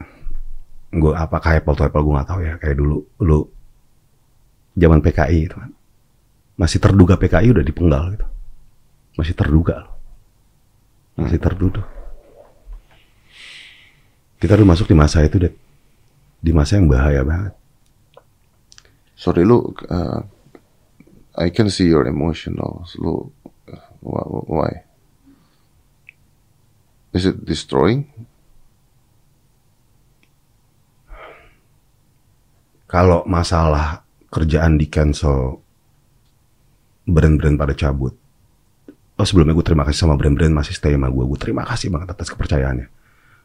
gue apa kayak Apple to Apple gue gak tahu ya. Kayak dulu, lu zaman PKI itu kan. Masih terduga PKI udah dipenggal gitu. Masih terduga loh. Masih tertuduh. Kita udah masuk di masa itu, Dad di masa yang bahaya banget. Sorry lu, uh, I can see your emotional. Lu, uh, why? Is it destroying? Kalau masalah kerjaan di cancel, brand-brand pada cabut. Oh sebelumnya gue terima kasih sama brand-brand masih stay sama gue. Gue terima kasih banget atas kepercayaannya.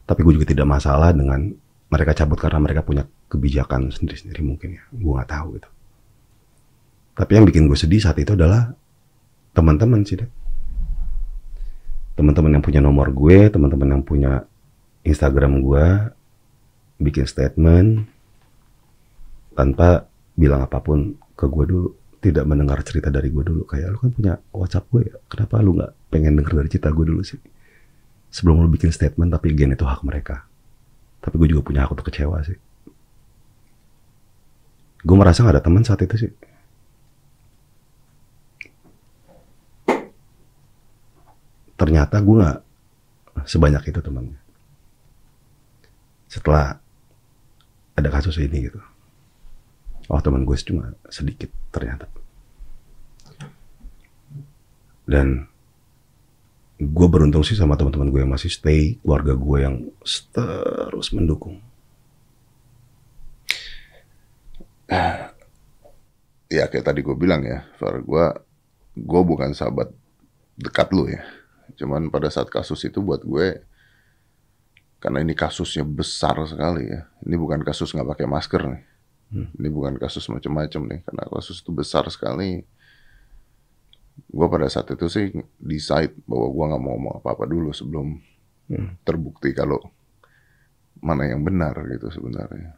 Tapi gue juga tidak masalah dengan mereka cabut karena mereka punya kebijakan sendiri-sendiri mungkin ya. Gue nggak tahu gitu. Tapi yang bikin gue sedih saat itu adalah teman-teman sih deh. Teman-teman yang punya nomor gue, teman-teman yang punya Instagram gue, bikin statement tanpa bilang apa pun ke gue dulu. Tidak mendengar cerita dari gue dulu. Kayak lu kan punya WhatsApp gue ya. Kenapa lu nggak pengen denger dari cerita gue dulu sih? Sebelum lu bikin statement, tapi gen itu hak mereka tapi gue juga punya hak untuk kecewa sih. Gue merasa gak ada teman saat itu sih. Ternyata gue gak sebanyak itu temannya. Setelah ada kasus ini gitu. Oh teman gue cuma sedikit ternyata. Dan gue beruntung sih sama teman-teman gue yang masih stay, keluarga gue yang terus mendukung. Ya kayak tadi gue bilang ya, Far, gue gue bukan sahabat dekat lu ya. Cuman pada saat kasus itu buat gue, karena ini kasusnya besar sekali ya. Ini bukan kasus nggak pakai masker nih. Hmm. Ini bukan kasus macam-macam nih, karena kasus itu besar sekali gue pada saat itu sih decide bahwa gue nggak mau ngomong apa-apa dulu sebelum hmm. terbukti kalau mana yang benar gitu sebenarnya.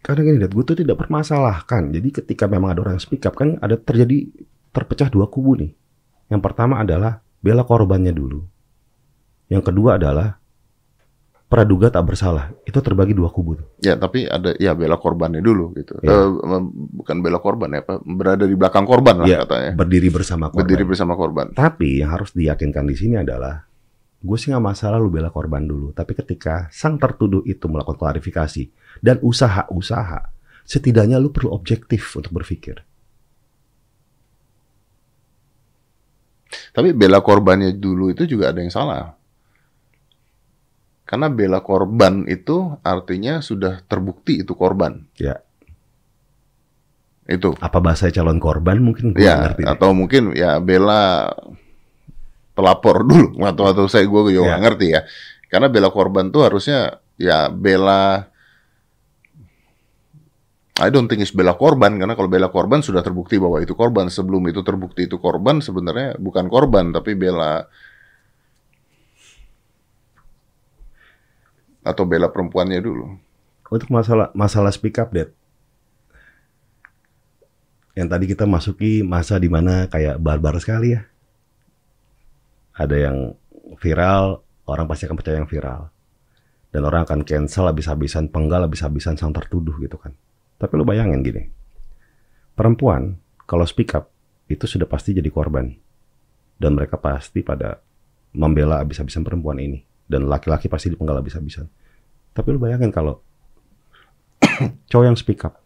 Karena gini, gue tuh tidak permasalahkan. Jadi ketika memang ada orang yang speak up kan ada terjadi terpecah dua kubu nih. Yang pertama adalah bela korbannya dulu. Yang kedua adalah praduga tak bersalah itu terbagi dua kubu tuh. Ya, tapi ada ya bela korbannya dulu gitu. Ya. Eh, bukan bela korban ya, Pak. Berada di belakang korban lah Ya, katanya. berdiri bersama korban. Berdiri bersama korban. Tapi yang harus diyakinkan di sini adalah gue sih nggak masalah lu bela korban dulu. Tapi ketika sang tertuduh itu melakukan klarifikasi dan usaha-usaha, setidaknya lu perlu objektif untuk berpikir. Tapi bela korbannya dulu itu juga ada yang salah. Karena bela korban itu artinya sudah terbukti itu korban. Ya. Itu. Apa bahasa calon korban mungkin Ya, ngerti. deh. atau mungkin ya bela pelapor dulu atau atau saya gue juga Ya. ngerti ya. Karena bela korban tuh harusnya ya bela I don't think it's bela korban karena kalau bela korban sudah terbukti bahwa itu korban. Sebelum itu terbukti itu korban sebenarnya bukan korban tapi bela atau bela perempuannya dulu. Untuk masalah masalah speak up, Dad. Yang tadi kita masuki masa di mana kayak barbar sekali ya. Ada yang viral, orang pasti akan percaya yang viral. Dan orang akan cancel habis-habisan, penggal habis-habisan sang tertuduh gitu kan. Tapi lu bayangin gini. Perempuan kalau speak up itu sudah pasti jadi korban. Dan mereka pasti pada membela habis-habisan perempuan ini. Dan laki-laki pasti dipenggal habis-habisan. Tapi lu bayangin kalau cowok yang speak up.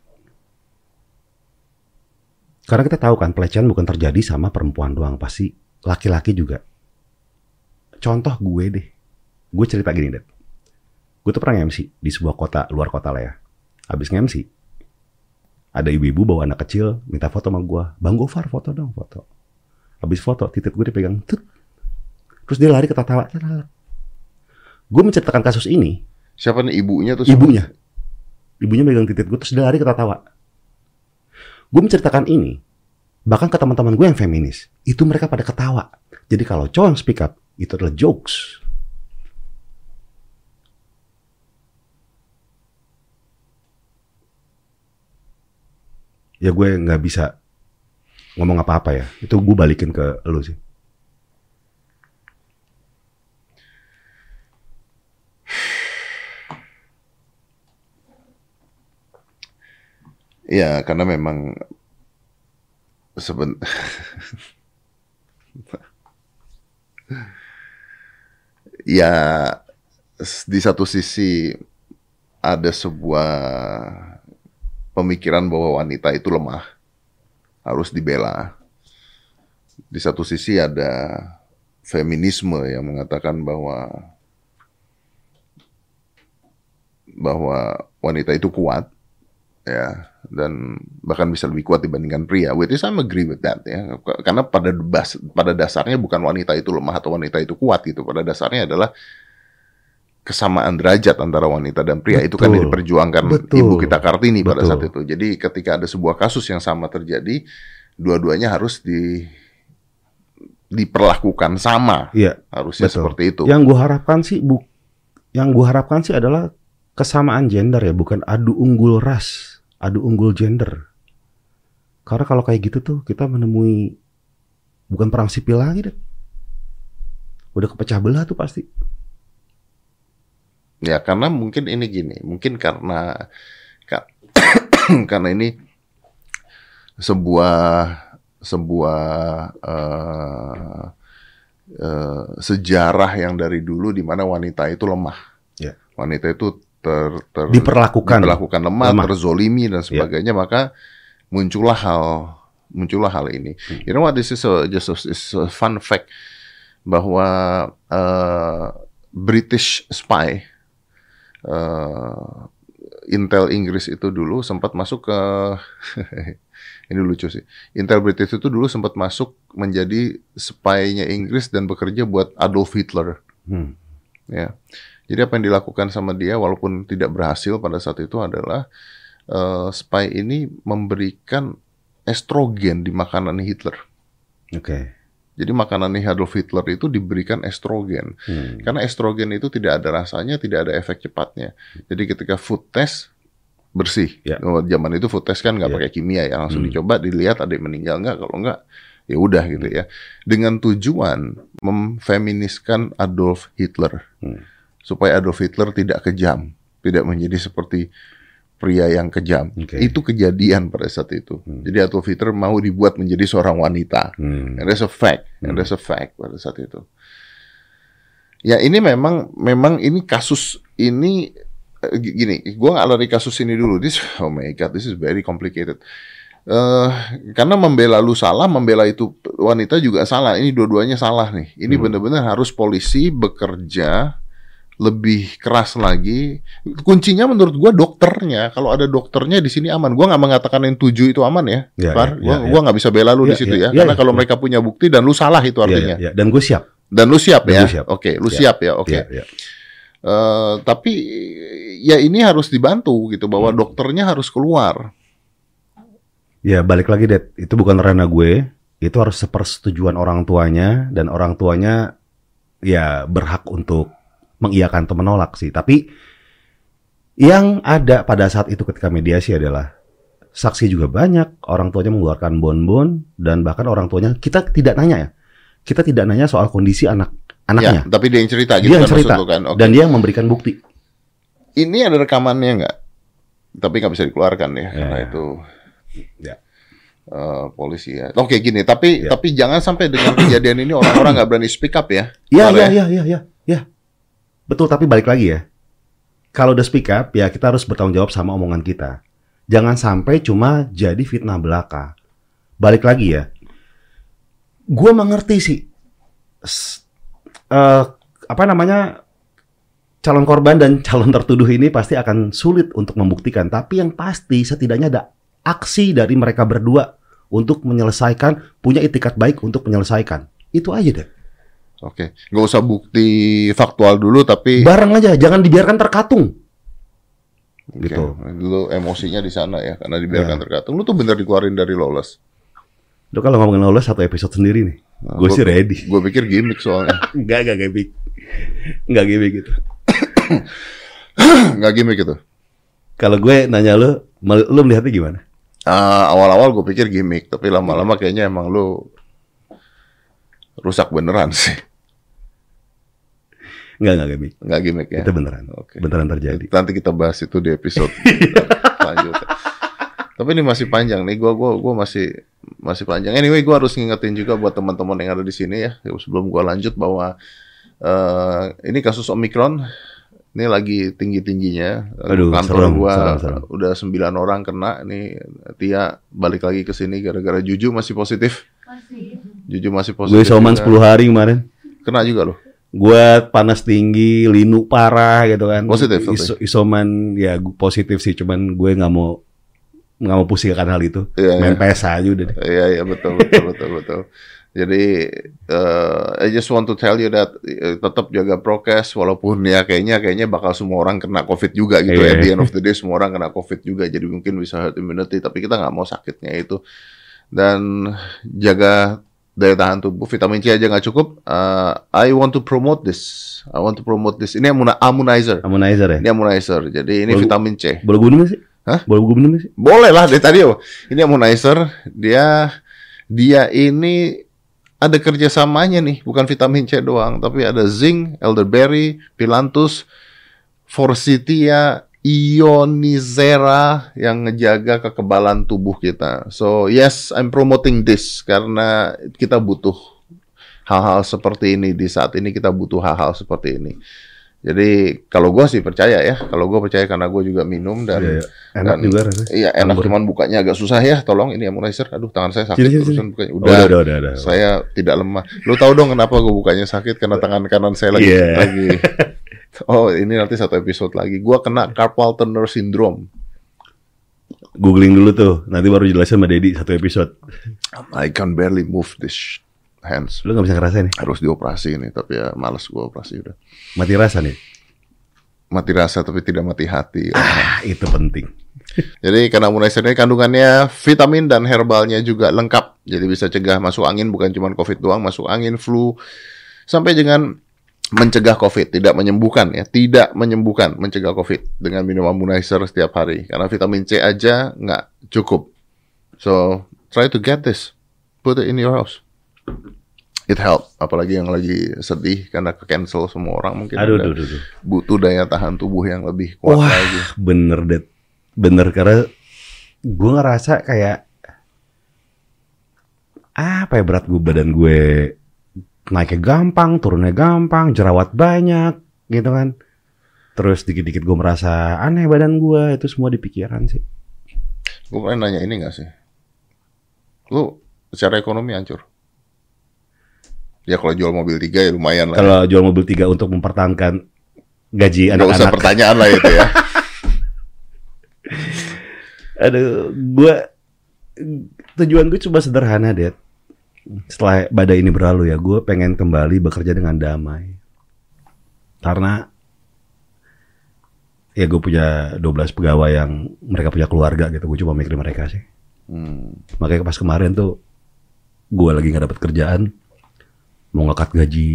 Karena kita tahu kan pelecehan bukan terjadi sama perempuan doang, pasti laki-laki juga. Contoh gue deh, gue cerita gini deh. Gue tuh pernah MC di sebuah kota, luar kota lah ya. Habis MC, ada ibu-ibu bawa anak kecil minta foto sama gue. Bang Gofar foto dong, foto. Habis foto, titik gue dipegang. Tut. Terus dia lari ketawa. Gue menceritakan kasus ini, Siapa nih ibunya tuh? ibunya. Ibunya megang titik gue terus dia lari ketawa. Gue menceritakan ini, bahkan ke teman-teman gue yang feminis, itu mereka pada ketawa. Jadi kalau cowok yang speak up, itu adalah jokes. Ya gue nggak bisa ngomong apa-apa ya. Itu gue balikin ke lu sih. Ya, karena memang seben ya di satu sisi ada sebuah pemikiran bahwa wanita itu lemah, harus dibela. Di satu sisi ada feminisme yang mengatakan bahwa bahwa wanita itu kuat ya dan bahkan bisa lebih kuat dibandingkan pria. Which is I'm agree with that ya. Karena pada bas, pada dasarnya bukan wanita itu lemah atau wanita itu kuat gitu. Pada dasarnya adalah kesamaan derajat antara wanita dan pria itu kan Betul. yang diperjuangkan Betul. ibu kita Kartini pada Betul. saat itu. Jadi ketika ada sebuah kasus yang sama terjadi, dua-duanya harus di diperlakukan sama. Iya. Harusnya Betul. seperti itu. Yang gue harapkan sih bu, yang gue harapkan sih adalah kesamaan gender ya, bukan adu unggul ras, adu unggul gender. Karena kalau kayak gitu tuh kita menemui bukan perang sipil lagi deh. Udah kepecah belah tuh pasti. Ya karena mungkin ini gini, mungkin karena ka- karena ini sebuah sebuah eh, eh, sejarah yang dari dulu di mana wanita itu lemah. Ya. Wanita itu ter, ter- Diperlakukan. diperlakukan lemah, Lemah. terzolimi dan sebagainya, maka muncullah hal muncullah hal ini. You know what? This is a, just a, is a fun fact bahwa eh, British spy eh, Intel Inggris itu dulu sempat masuk ke ini lucu sih. Intel British itu dulu sempat masuk menjadi spy-nya Inggris dan bekerja buat Adolf Hitler. Hmm. Ya. Jadi apa yang dilakukan sama dia walaupun tidak berhasil pada saat itu adalah eh, spy ini memberikan estrogen di makanan Hitler. Oke. Jadi makanan Adolf Hitler itu diberikan estrogen. Hmm. Karena estrogen itu tidak ada rasanya, tidak ada efek cepatnya. Jadi ketika food test bersih. Ya. Oh, zaman itu food test kan nggak Ya. pakai kimia ya, langsung Hmm. dicoba, dilihat ada yang meninggal nggak. Kalau nggak, ya udah gitu ya. Dengan tujuan memfeminiskan Adolf Hitler. Hmm. Supaya Adolf Hitler tidak kejam, tidak menjadi seperti pria yang kejam. Oke. Itu kejadian pada saat itu. Jadi Adolf Hitler mau dibuat menjadi seorang wanita. Hmm. And that's a fact. And that's a fact pada saat itu. Ya ini memang memang ini kasus ini eh, gini, gua nggak lari kasus ini dulu. This oh my god, this is very complicated. eh karena membela lu salah, membela itu wanita juga salah. Ini dua-duanya salah nih. Ini benar-benar harus polisi bekerja lebih keras lagi. Kuncinya menurut gua dokternya. Kalau ada dokternya di sini aman. Gua nggak mengatakan yang tujuh itu aman ya, Ya, ya, gua ya, gua nggak bisa bela lu di Ya, situ ya, ya. ya, Karena ya, kalau ya. mereka punya bukti dan lu salah itu Iya, artinya. iya, iya. Dan gue siap. Dan lu siap Dan ya. Oke, lu Ya. siap ya. Oke. Iya, iya. Eh, tapi ya ini harus dibantu gitu bahwa Hmm. dokternya harus keluar. Ya balik lagi Det, itu bukan ranah gue, itu harus sepersetujuan orang tuanya dan orang tuanya ya berhak untuk mengiyakan atau menolak sih. Tapi yang ada pada saat itu ketika mediasi adalah saksi juga banyak, orang tuanya mengeluarkan bon-bon dan bahkan orang tuanya kita tidak nanya ya. Kita tidak nanya soal kondisi anak Ya, anaknya. tapi dia yang cerita gitu Dia yang kan cerita kan. Oke. dan dia yang memberikan bukti. Ini ada rekamannya nggak? Tapi nggak bisa dikeluarkan ya, karena Ya. itu Ya. eh, polisi ya. Oke gini, tapi Ya. tapi jangan sampai dengan kejadian ini orang-orang nggak berani speak up ya. Iya, iya, iya, iya, iya, iya. Betul, tapi balik lagi ya. Kalau udah speak up, ya kita harus bertanggung jawab sama omongan kita. Jangan sampai cuma jadi fitnah belaka. Balik lagi ya. Gue mengerti sih. Eh, apa namanya calon korban dan calon tertuduh ini pasti akan sulit untuk membuktikan. Tapi yang pasti setidaknya ada aksi dari mereka berdua untuk menyelesaikan, punya itikat baik untuk menyelesaikan. Itu aja deh. Oke, nggak usah bukti faktual dulu, tapi Bareng aja, jangan dibiarkan terkatung. Oke, Gitu. Lu emosinya di sana ya, karena dibiarkan Ya. terkatung. Lu tuh bener dikeluarin dari lawless. Itu kalau ngomongin lolos satu episode sendiri nih. Nah, gue sih ready. Gue pikir gimmick soalnya. Enggak, enggak gimmick. Enggak gimmick gitu. nggak gimmick itu. Kalau gue nanya lu, lu melihatnya gimana? Ah, awal-awal gue pikir gimmick, tapi lama-lama kayaknya emang lu rusak beneran sih. Enggak, enggak gimmick. Nggak gimmick ya. Itu beneran. Oke. Beneran terjadi. Nanti kita bahas itu di episode selanjutnya. Tapi ini masih panjang nih, gua gua gua masih masih panjang. Anyway, gua harus ngingetin juga buat teman-teman yang ada di sini ya, sebelum gua lanjut bahwa eh ini kasus Omicron ini lagi tinggi-tingginya. Aduh, Kantor serem, gua serem, serem. udah sembilan orang kena. Nih Tia balik lagi ke sini gara-gara Juju masih positif. Masih. Juju masih positif. Gue isoman juga. 10 hari kemarin. Kena juga loh. Gue panas tinggi, linu parah gitu kan. Positif? Iso- isoman ya positif sih, cuman gue nggak mau nggak mau pusing akan hal itu. Iya, Main iya. PS aja udah deh. Iya iya betul betul betul betul. Jadi eh, I just want to tell you that eh, tetap jaga prokes walaupun ya kayaknya kayaknya bakal semua orang kena covid juga gitu Iya. at the end of the day semua orang kena covid juga jadi mungkin bisa herd immunity tapi kita nggak mau sakitnya itu dan jaga daya tahan tubuh vitamin C aja nggak cukup. Eh, I want to promote this. I want to promote this. Ini ammoni- ammonizer. Ammonizer ya. Ini ammonizer. Jadi ini Boleh- vitamin C. Boleh gue minum sih? Hah? Boleh gue minum sih? Boleh lah dari tadi ya. Ini ammonizer, dia dia ini ada kerjasamanya nih, bukan vitamin C doang, tapi ada zinc, elderberry, pilantus, forsythia, ionizera yang ngejaga kekebalan tubuh kita. So yes, I'm promoting this karena kita butuh hal-hal seperti ini di saat ini kita butuh hal-hal seperti ini. Jadi kalau gue sih percaya ya, kalau gue percaya karena gue juga minum dan Iya, iya. Enak dan- juga rasanya. Iya enak cuman bukanya agak susah ya. Tolong ini ammonizer. Aduh tangan saya sakit Sini, sini, terusan bukanya. Oh, Udah, udah, udah, udah, udah. saya tidak lemah. Lu tahu dong kenapa gue bukanya sakit karena tangan kanan saya lagi Iya. lagi. Oh ini nanti satu episode lagi. Gua kena carpal tunnel syndrome. Googling dulu tuh, nanti baru jelasin sama Dedi satu episode. I can barely move this hands. Lu nggak bisa ngerasain nih, Harus dioperasi ini tapi ya males gua operasi udah. mati rasa nih. Mati rasa tapi tidak mati hati. Ah, itu penting. Jadi karena ammonizer ini kandungannya vitamin dan herbalnya juga lengkap. Jadi bisa cegah masuk angin bukan cuma COVID doang, masuk angin, flu sampai dengan mencegah COVID, tidak menyembuhkan ya, tidak menyembuhkan, mencegah COVID dengan minum ammonizer setiap hari. Karena vitamin C aja nggak cukup. So try to get this, put it in your house. it help apalagi yang lagi sedih karena ke cancel semua orang mungkin aduh, aduh, aduh. butuh daya tahan tubuh yang lebih kuat Wah, lagi bener deh. Bener karena gue ngerasa kayak apa ya berat gue badan gue naiknya gampang, turunnya gampang, jerawat banyak, gitu kan. Terus dikit-dikit gue merasa aneh badan gue, itu semua di pikiran sih. gue pengen nanya ini gak sih lu secara ekonomi hancur ya kalau jual mobil tiga ya lumayan lah Kalau jual mobil tiga untuk mempertahankan gaji Nggak usah anak-anak, pertanyaan lah itu ya aduh, gue tujuan gue cuma sederhana deh. Setelah badai ini berlalu ya, gue pengen kembali bekerja dengan damai. Karena ya gue punya 12 pegawai yang mereka punya keluarga gitu. Gue cuma mikirin mereka sih. hmm. Makanya pas kemarin tuh gue lagi nggak dapat kerjaan, mau ngekat gaji,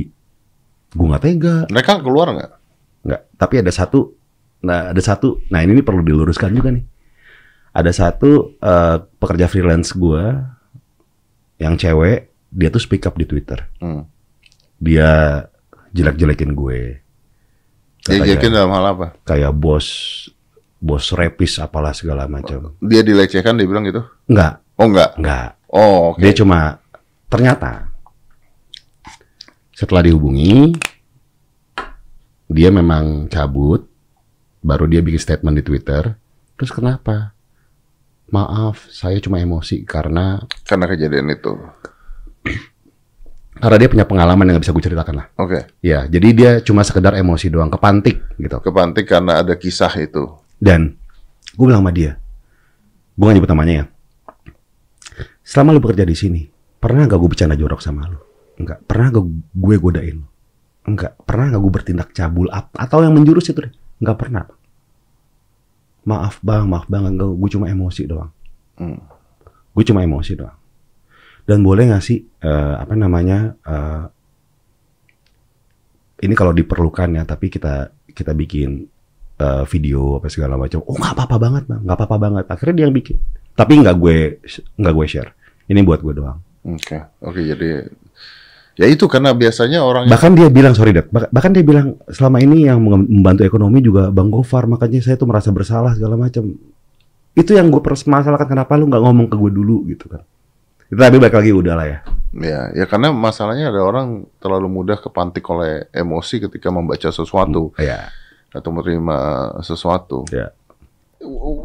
gue nggak tega. mereka keluar nggak Nggak. Tapi ada satu, nah ada satu, nah ini nih perlu diluruskan juga nih. Ada satu eh, pekerja freelance gue yang cewek, dia tuh speak up di Twitter. hmm. Dia jelek-jelekin gue. dia yakin dalam hal apa kayak bos, bos repis apalah segala macam. dia dilecehkan dia bilang gitu Enggak, oh enggak enggak. oh oke Dia cuma ternyata setelah dihubungi dia memang cabut baru dia bikin statement di Twitter. Terus kenapa? Maaf, saya cuma emosi karena karena kejadian itu karena dia punya pengalaman yang nggak bisa gue ceritakan lah. oke Ya, jadi dia cuma sekedar emosi doang, kepantik gitu. kepantik karena ada kisah itu Dan gue bilang sama dia, gue gak nyebut namanya ya. Selama lu bekerja di sini, pernah gak gue bercanda jorok sama lu? Enggak. Pernah gak gue godain lu? Enggak. Pernah gak gue bertindak cabul atau yang menjurus itu deh? Enggak pernah. Maaf bang, maaf banget. Gue cuma emosi doang. Hmm. Gue cuma emosi doang. Dan boleh gak sih, eh, apa namanya, eh, ini kalau diperlukan ya, tapi kita kita bikin eh, video apa segala macam. Oh nggak apa-apa banget bang, nggak apa-apa banget. Akhirnya dia yang bikin. Tapi nggak gue nggak gue share. Ini buat gue doang. oke oke jadi ya itu karena biasanya orang yang- Bahkan dia bilang sorry Dad, bah- bahkan dia bilang selama ini yang mem- membantu ekonomi juga Bang Gofar, makanya saya tuh merasa bersalah segala macam. Itu yang gue permasalahkan kenapa lu nggak ngomong ke gue dulu gitu kan. Itu tapi balik lagi udah lah ya. Ya, ya karena masalahnya ada orang terlalu mudah kepantik oleh emosi ketika membaca sesuatu Ya, atau menerima sesuatu. ya.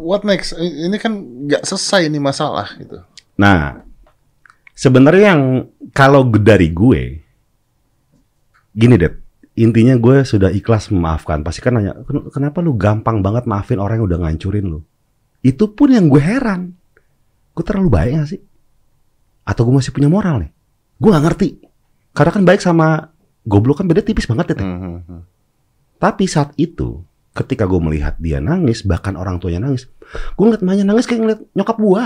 What next? Ini kan nggak selesai ini masalah gitu. Nah, sebenarnya yang kalau dari gue, gini deh, intinya gue sudah ikhlas memaafkan. Pasti kan nanya, "Ken- kenapa lu gampang banget maafin orang yang udah ngancurin lu? Itu pun yang gue heran. Gue terlalu baik gak sih? Atau gue masih punya moral nih? Gue gak ngerti. Karena kan baik sama goblok kan beda tipis banget ya. Teh. Hmm. Tapi saat itu, ketika gue melihat dia nangis, bahkan orang tuanya nangis, gue ngeliat emaknya nangis kayak ngeliat nyokap gue.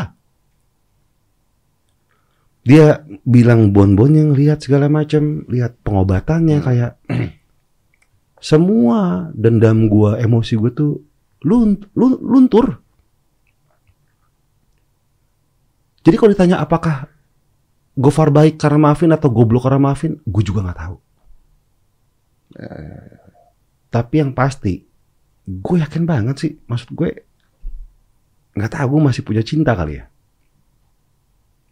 Dia bilang bon-bon yang lihat segala macam, lihat pengobatannya kayak semua dendam gue, emosi gue tuh lun, lun- luntur. Jadi kalau ditanya apakah Gofar baik karena maafin atau goblok karena maafin, gue juga nggak tahu. Tapi yang pasti, gue yakin banget sih. Maksud gue, nggak tahu gue masih punya cinta kali ya.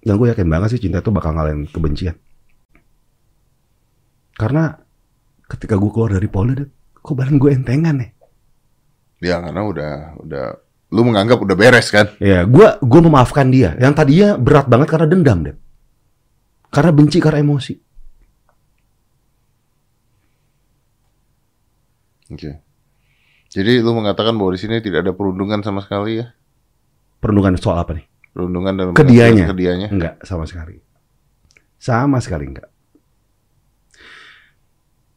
Dan gue yakin banget sih cinta itu bakal ngalahin kebencian. Karena ketika gue keluar dari Polda, kok badan gue entengan ya? Ya karena udah udah lu menganggap udah beres kan? Ya, gue gue memaafkan dia. Yang tadinya berat banget karena dendam, Dad. Karena benci, karena emosi. Oke. Jadi lu mengatakan bahwa di sini tidak ada perundungan sama sekali ya? Perundungan soal apa nih? Perundungan dalam Ke dianya. ke dianya. Enggak, sama sekali. Sama sekali enggak.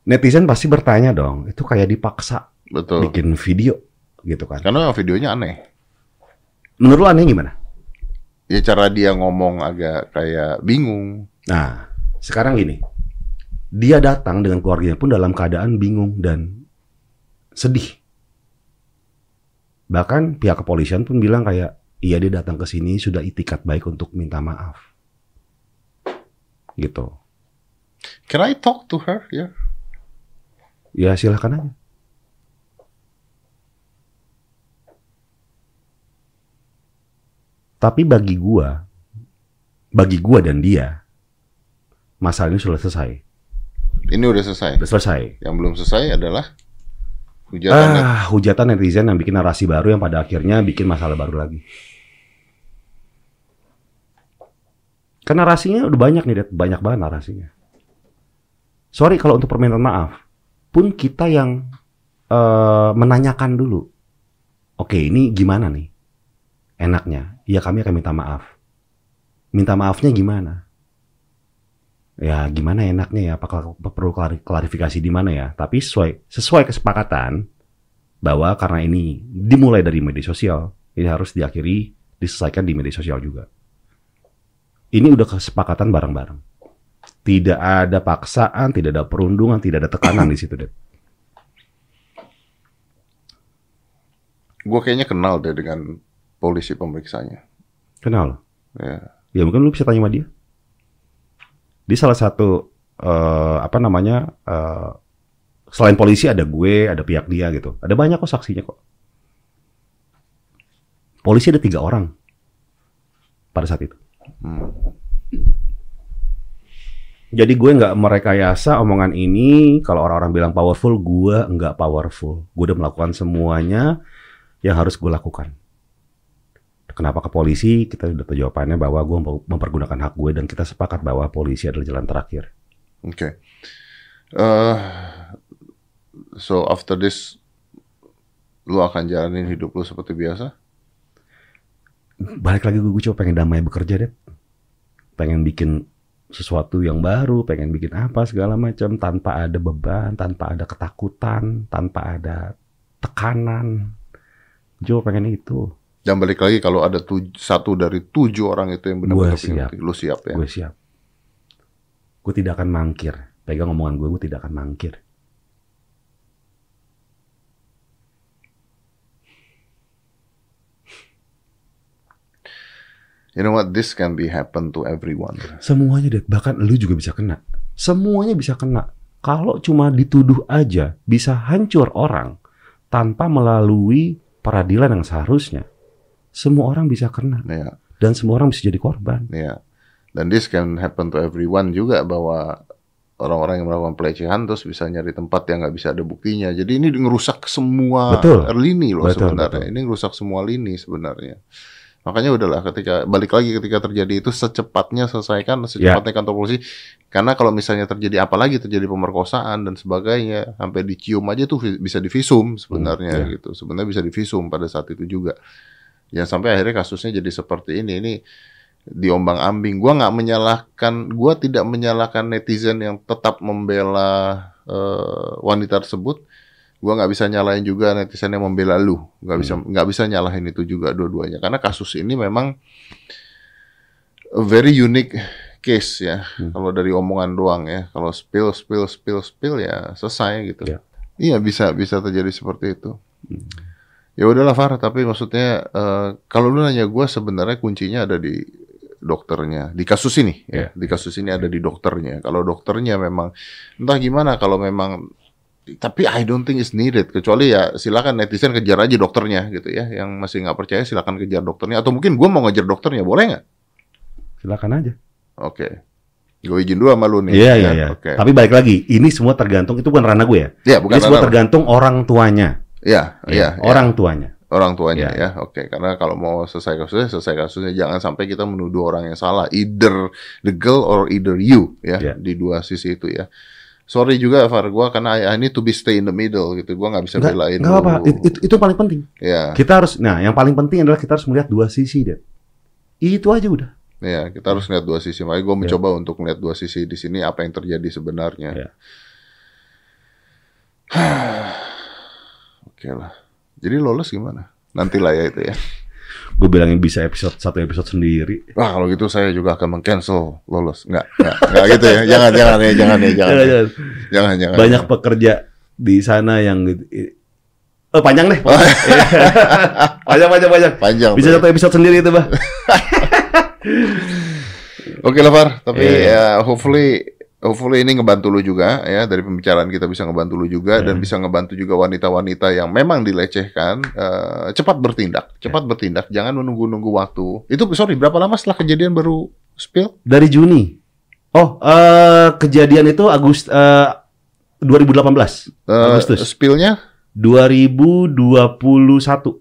Netizen pasti bertanya dong, itu kayak dipaksa Betul. bikin video gitu kan. Karena videonya aneh. Menurut lo aneh gimana? Ya cara dia ngomong agak kayak bingung. Nah, sekarang gini. Dia datang dengan keluarganya pun dalam keadaan bingung dan sedih. Bahkan pihak kepolisian pun bilang kayak, iya dia datang ke sini sudah itikat baik untuk minta maaf. Gitu. Can I talk to her? Yeah. Ya silahkan aja. Tapi bagi gua, bagi gua dan dia, masalah ini sudah selesai. Ini udah selesai. Sudah selesai. Yang belum selesai adalah hujatan net. Ah, hujatan netizen yang bikin narasi baru yang pada akhirnya bikin masalah baru lagi. Karena narasinya udah banyak nih, banyak banget narasinya. Sorry kalau untuk permintaan maaf, pun kita yang eh, menanyakan dulu. Oke, ini gimana nih? Enaknya, ya kami akan minta maaf. Minta maafnya gimana? Ya gimana enaknya ya? Apakah perlu klari- klarifikasi di mana ya? Tapi sesuai sesuai kesepakatan bahwa karena ini dimulai dari media sosial, ini harus diakhiri diselesaikan di media sosial juga. Ini udah kesepakatan bareng-bareng. Tidak ada paksaan, tidak ada perundungan, tidak ada tekanan di situ, Dep. Gue kayaknya kenal deh dengan polisi pemeriksanya. Kenal? Ya. Ya mungkin lu bisa tanya sama dia. Dia salah satu eh, apa namanya eh, selain polisi ada gue, ada pihak dia gitu. Ada banyak kok saksinya kok. Polisi ada tiga orang pada saat itu. Hmm. Jadi gue nggak merekayasa omongan ini. Kalau orang-orang bilang powerful, gue nggak powerful. Gue udah melakukan semuanya yang harus gue lakukan. Kenapa ke polisi? Kita udah tahu jawabannya bahwa gue mempergunakan hak gue dan kita sepakat bahwa polisi adalah jalan terakhir. Oke. Eh, so after this, lu akan jalanin hidup lu seperti biasa? Balik lagi gue, gue coba pengen damai bekerja deh. Pengen bikin sesuatu yang baru, pengen bikin apa segala macam tanpa ada beban, tanpa ada ketakutan, tanpa ada tekanan. Gue pengen itu. Dan balik lagi kalau ada tuj- satu dari tujuh orang itu yang benar-benar siap. lu siap ya? Gue siap. Gue tidak akan mangkir. Pegang omongan gue, gue tidak akan mangkir. You know what? This can be happen to everyone. Semuanya deh, bahkan lu juga bisa kena. Semuanya bisa kena. Kalau cuma dituduh aja, bisa hancur orang tanpa melalui peradilan yang seharusnya. Semua orang bisa kena. Ya, Dan semua orang bisa jadi korban. ya. Dan this can happen to everyone juga bahwa orang-orang yang melakukan pelecehan terus bisa nyari tempat yang nggak bisa ada buktinya. Jadi ini ngerusak semua Betul. lini loh Betul, sebenarnya. betul. Ini ngerusak semua lini sebenarnya. Makanya udahlah ketika balik lagi ketika terjadi itu secepatnya selesaikan secepatnya kantor polisi karena kalau misalnya terjadi apa lagi terjadi pemerkosaan dan sebagainya sampai dicium aja tuh bisa divisum sebenarnya Hmm, iya. gitu sebenarnya bisa divisum pada saat itu juga ya sampai akhirnya kasusnya jadi seperti ini. Ini diombang ambing gua nggak menyalahkan gua tidak menyalahkan netizen yang tetap membela eh, wanita tersebut. Gua nggak bisa nyalahin juga netizen yang membela lu. Nggak bisa nggak bisa nyalahin itu juga dua-duanya. Karena kasus ini memang a very unique case ya. Hmm. kalau dari omongan doang ya. Kalau spill spill spill spill ya selesai gitu. Ya. iya bisa bisa terjadi seperti itu ya udahlah Far tapi maksudnya eh, kalau lu nanya gua sebenarnya kuncinya ada di dokternya di kasus ini ya Ya. di kasus ini ada di dokternya kalau dokternya memang entah gimana kalau memang tapi I don't think it's needed kecuali ya silakan netizen kejar aja dokternya gitu ya yang masih nggak percaya silakan kejar dokternya atau mungkin gua mau ngejar dokternya boleh nggak Silakan aja. Oke. Gue izin dulu sama lu nih. Iya, ya iya, iya. Oke. Tapi balik lagi, ini semua tergantung, itu bukan ranah gue ya. Ya, bukan ini semua tergantung orang tuanya. Iya, iya, iya. Orang tuanya. orang tuanya Iya. ya. Oke, karena kalau mau selesai kasusnya, selesai kasusnya jangan sampai kita menuduh orang yang salah, either the girl or either you ya Iya. di dua sisi itu ya. Sorry juga Far gua karena I, I need to be stay in the middle gitu. Gua nggak bisa Enggak, belain enggak apa-apa. lu. It- Itu, itu paling penting. Ya, Kita harus, nah yang paling penting adalah kita harus melihat dua sisi, deh. Itu aja udah. ya kita harus lihat dua sisi. Makanya gue Iya. mencoba untuk melihat dua sisi di sini apa yang terjadi sebenarnya. Iya. Oke lah. Jadi lolos gimana? Nantilah ya itu ya. Gue bilangin bisa episode satu episode sendiri. Wah kalau gitu saya juga akan meng-cancel lolos. Enggak, enggak, enggak gitu ya. Jangan, jangan ya, jangan ya, jangan. ya. Jangan, Jangan, jangan. Banyak pekerja di sana yang gitu. Oh, panjang deh. panjang, panjang, panjang. Panjang. Bisa satu episode sendiri itu, Bah. Oke lah, Far. Tapi Iya. ya hopefully hopefully ini ngebantu lu juga ya dari pembicaraan kita bisa ngebantu lu juga Ya. dan bisa ngebantu juga wanita-wanita yang memang dilecehkan eh, cepat bertindak, cepat bertindak, jangan menunggu-nunggu waktu. Itu sorry berapa lama setelah kejadian baru spill? Dari Juni. Oh, eh, kejadian itu Agust eh, 2018. Eh, Agustus. Spillnya? 2021.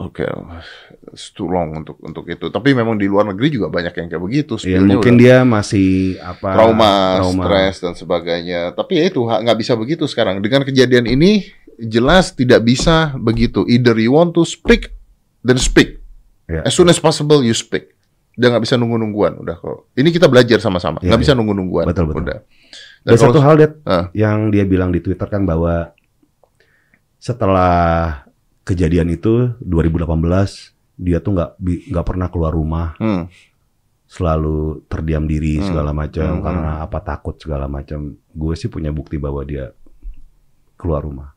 Oke, it's too long untuk untuk itu. Tapi memang di luar negeri juga banyak yang kayak begitu. Ya, mungkin udah dia masih apa trauma, trauma. stres dan sebagainya. Tapi ya itu nggak bisa begitu sekarang. Dengan kejadian ini jelas tidak bisa begitu. Either you want to speak, then speak. Ya. As soon as possible you speak. Udah nggak bisa nunggu-nungguan. Udah kok. Ini kita belajar sama-sama. Iya, Nggak bisa iya. nunggu-nungguan. Betul, betul. Udah. Dan Dan kalau- satu hal dia Ah. yang dia bilang di Twitter kan bahwa setelah kejadian itu 2018 dia tuh nggak nggak pernah keluar rumah, Hmm. selalu terdiam diri Hmm. segala macam Hmm. karena apa takut segala macam. Gue sih punya bukti bahwa dia keluar rumah.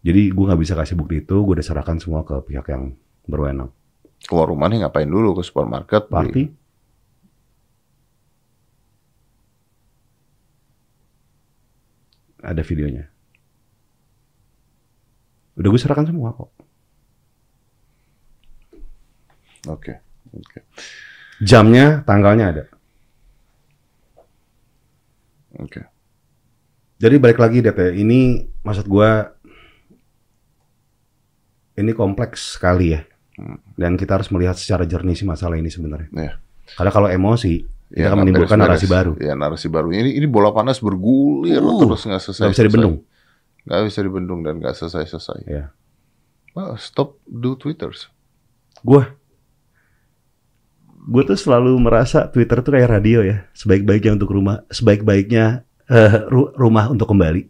Jadi gue nggak bisa kasih bukti itu, gue udah serahkan semua ke pihak yang berwenang. Keluar rumah nih ngapain dulu ke supermarket? beli- Party, ada videonya. Udah gue serahkan semua kok. Oke. Oke. Jamnya, tanggalnya ada. Oke. Jadi balik lagi DT, ini maksud gua ini kompleks sekali ya. Hmm. Dan kita harus melihat secara jernih sih masalah ini sebenarnya. Iya. Karena kalau emosi, kita akan menimbulkan beres-beres. narasi baru. Ya narasi baru. Ini ini bola panas bergulir Uh, terus nggak selesai. Nggak bisa dibendung. Nggak bisa dibendung dan nggak selesai selesai. Ya. Well, stop do twitters. Gua gue tuh selalu merasa Twitter tuh kayak radio ya. Sebaik-baiknya untuk rumah, sebaik-baiknya eh, ru- rumah untuk kembali.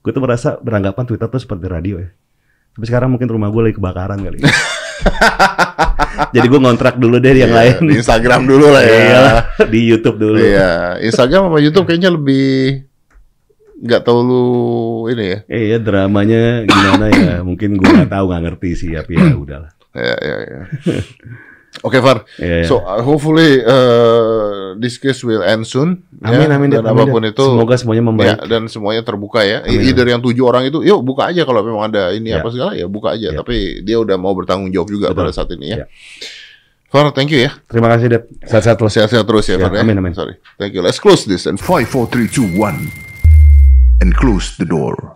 Gue tuh merasa beranggapan Twitter tuh seperti radio ya. Tapi sekarang mungkin rumah gue lagi kebakaran kali. Jadi gue ngontrak dulu deh yang Iya, lain. Di Instagram dulu lah ya. Iya, di YouTube dulu. Iya, Instagram sama YouTube kayaknya lebih nggak tahu lu ini ya. Iya dramanya gimana ya? Mungkin gue nggak tahu nggak ngerti sih tapi ya udahlah. Ya, ya, ya. Oke, Far. Iya, iya. So uh, hopefully uh, this case will end soon. amin ya. amin Dan amin, apa pun Dad. itu. Semoga semuanya Ya, membaik. dan semuanya terbuka ya. Amin. Either yang tujuh orang itu, yuk buka aja kalau memang ada ini Ya. apa segala ya buka aja. Ya. Tapi dia udah mau bertanggung jawab juga Betul. pada saat ini ya. Ya. Far, thank you ya. Terima kasih Dad. Sehat-sehat terus. Sehat-sehat terus ya, Ya, Far. ya. amin, amin. Sorry. Thank you. Let's close this and 5, 4, 3, 2, 1. And close the door.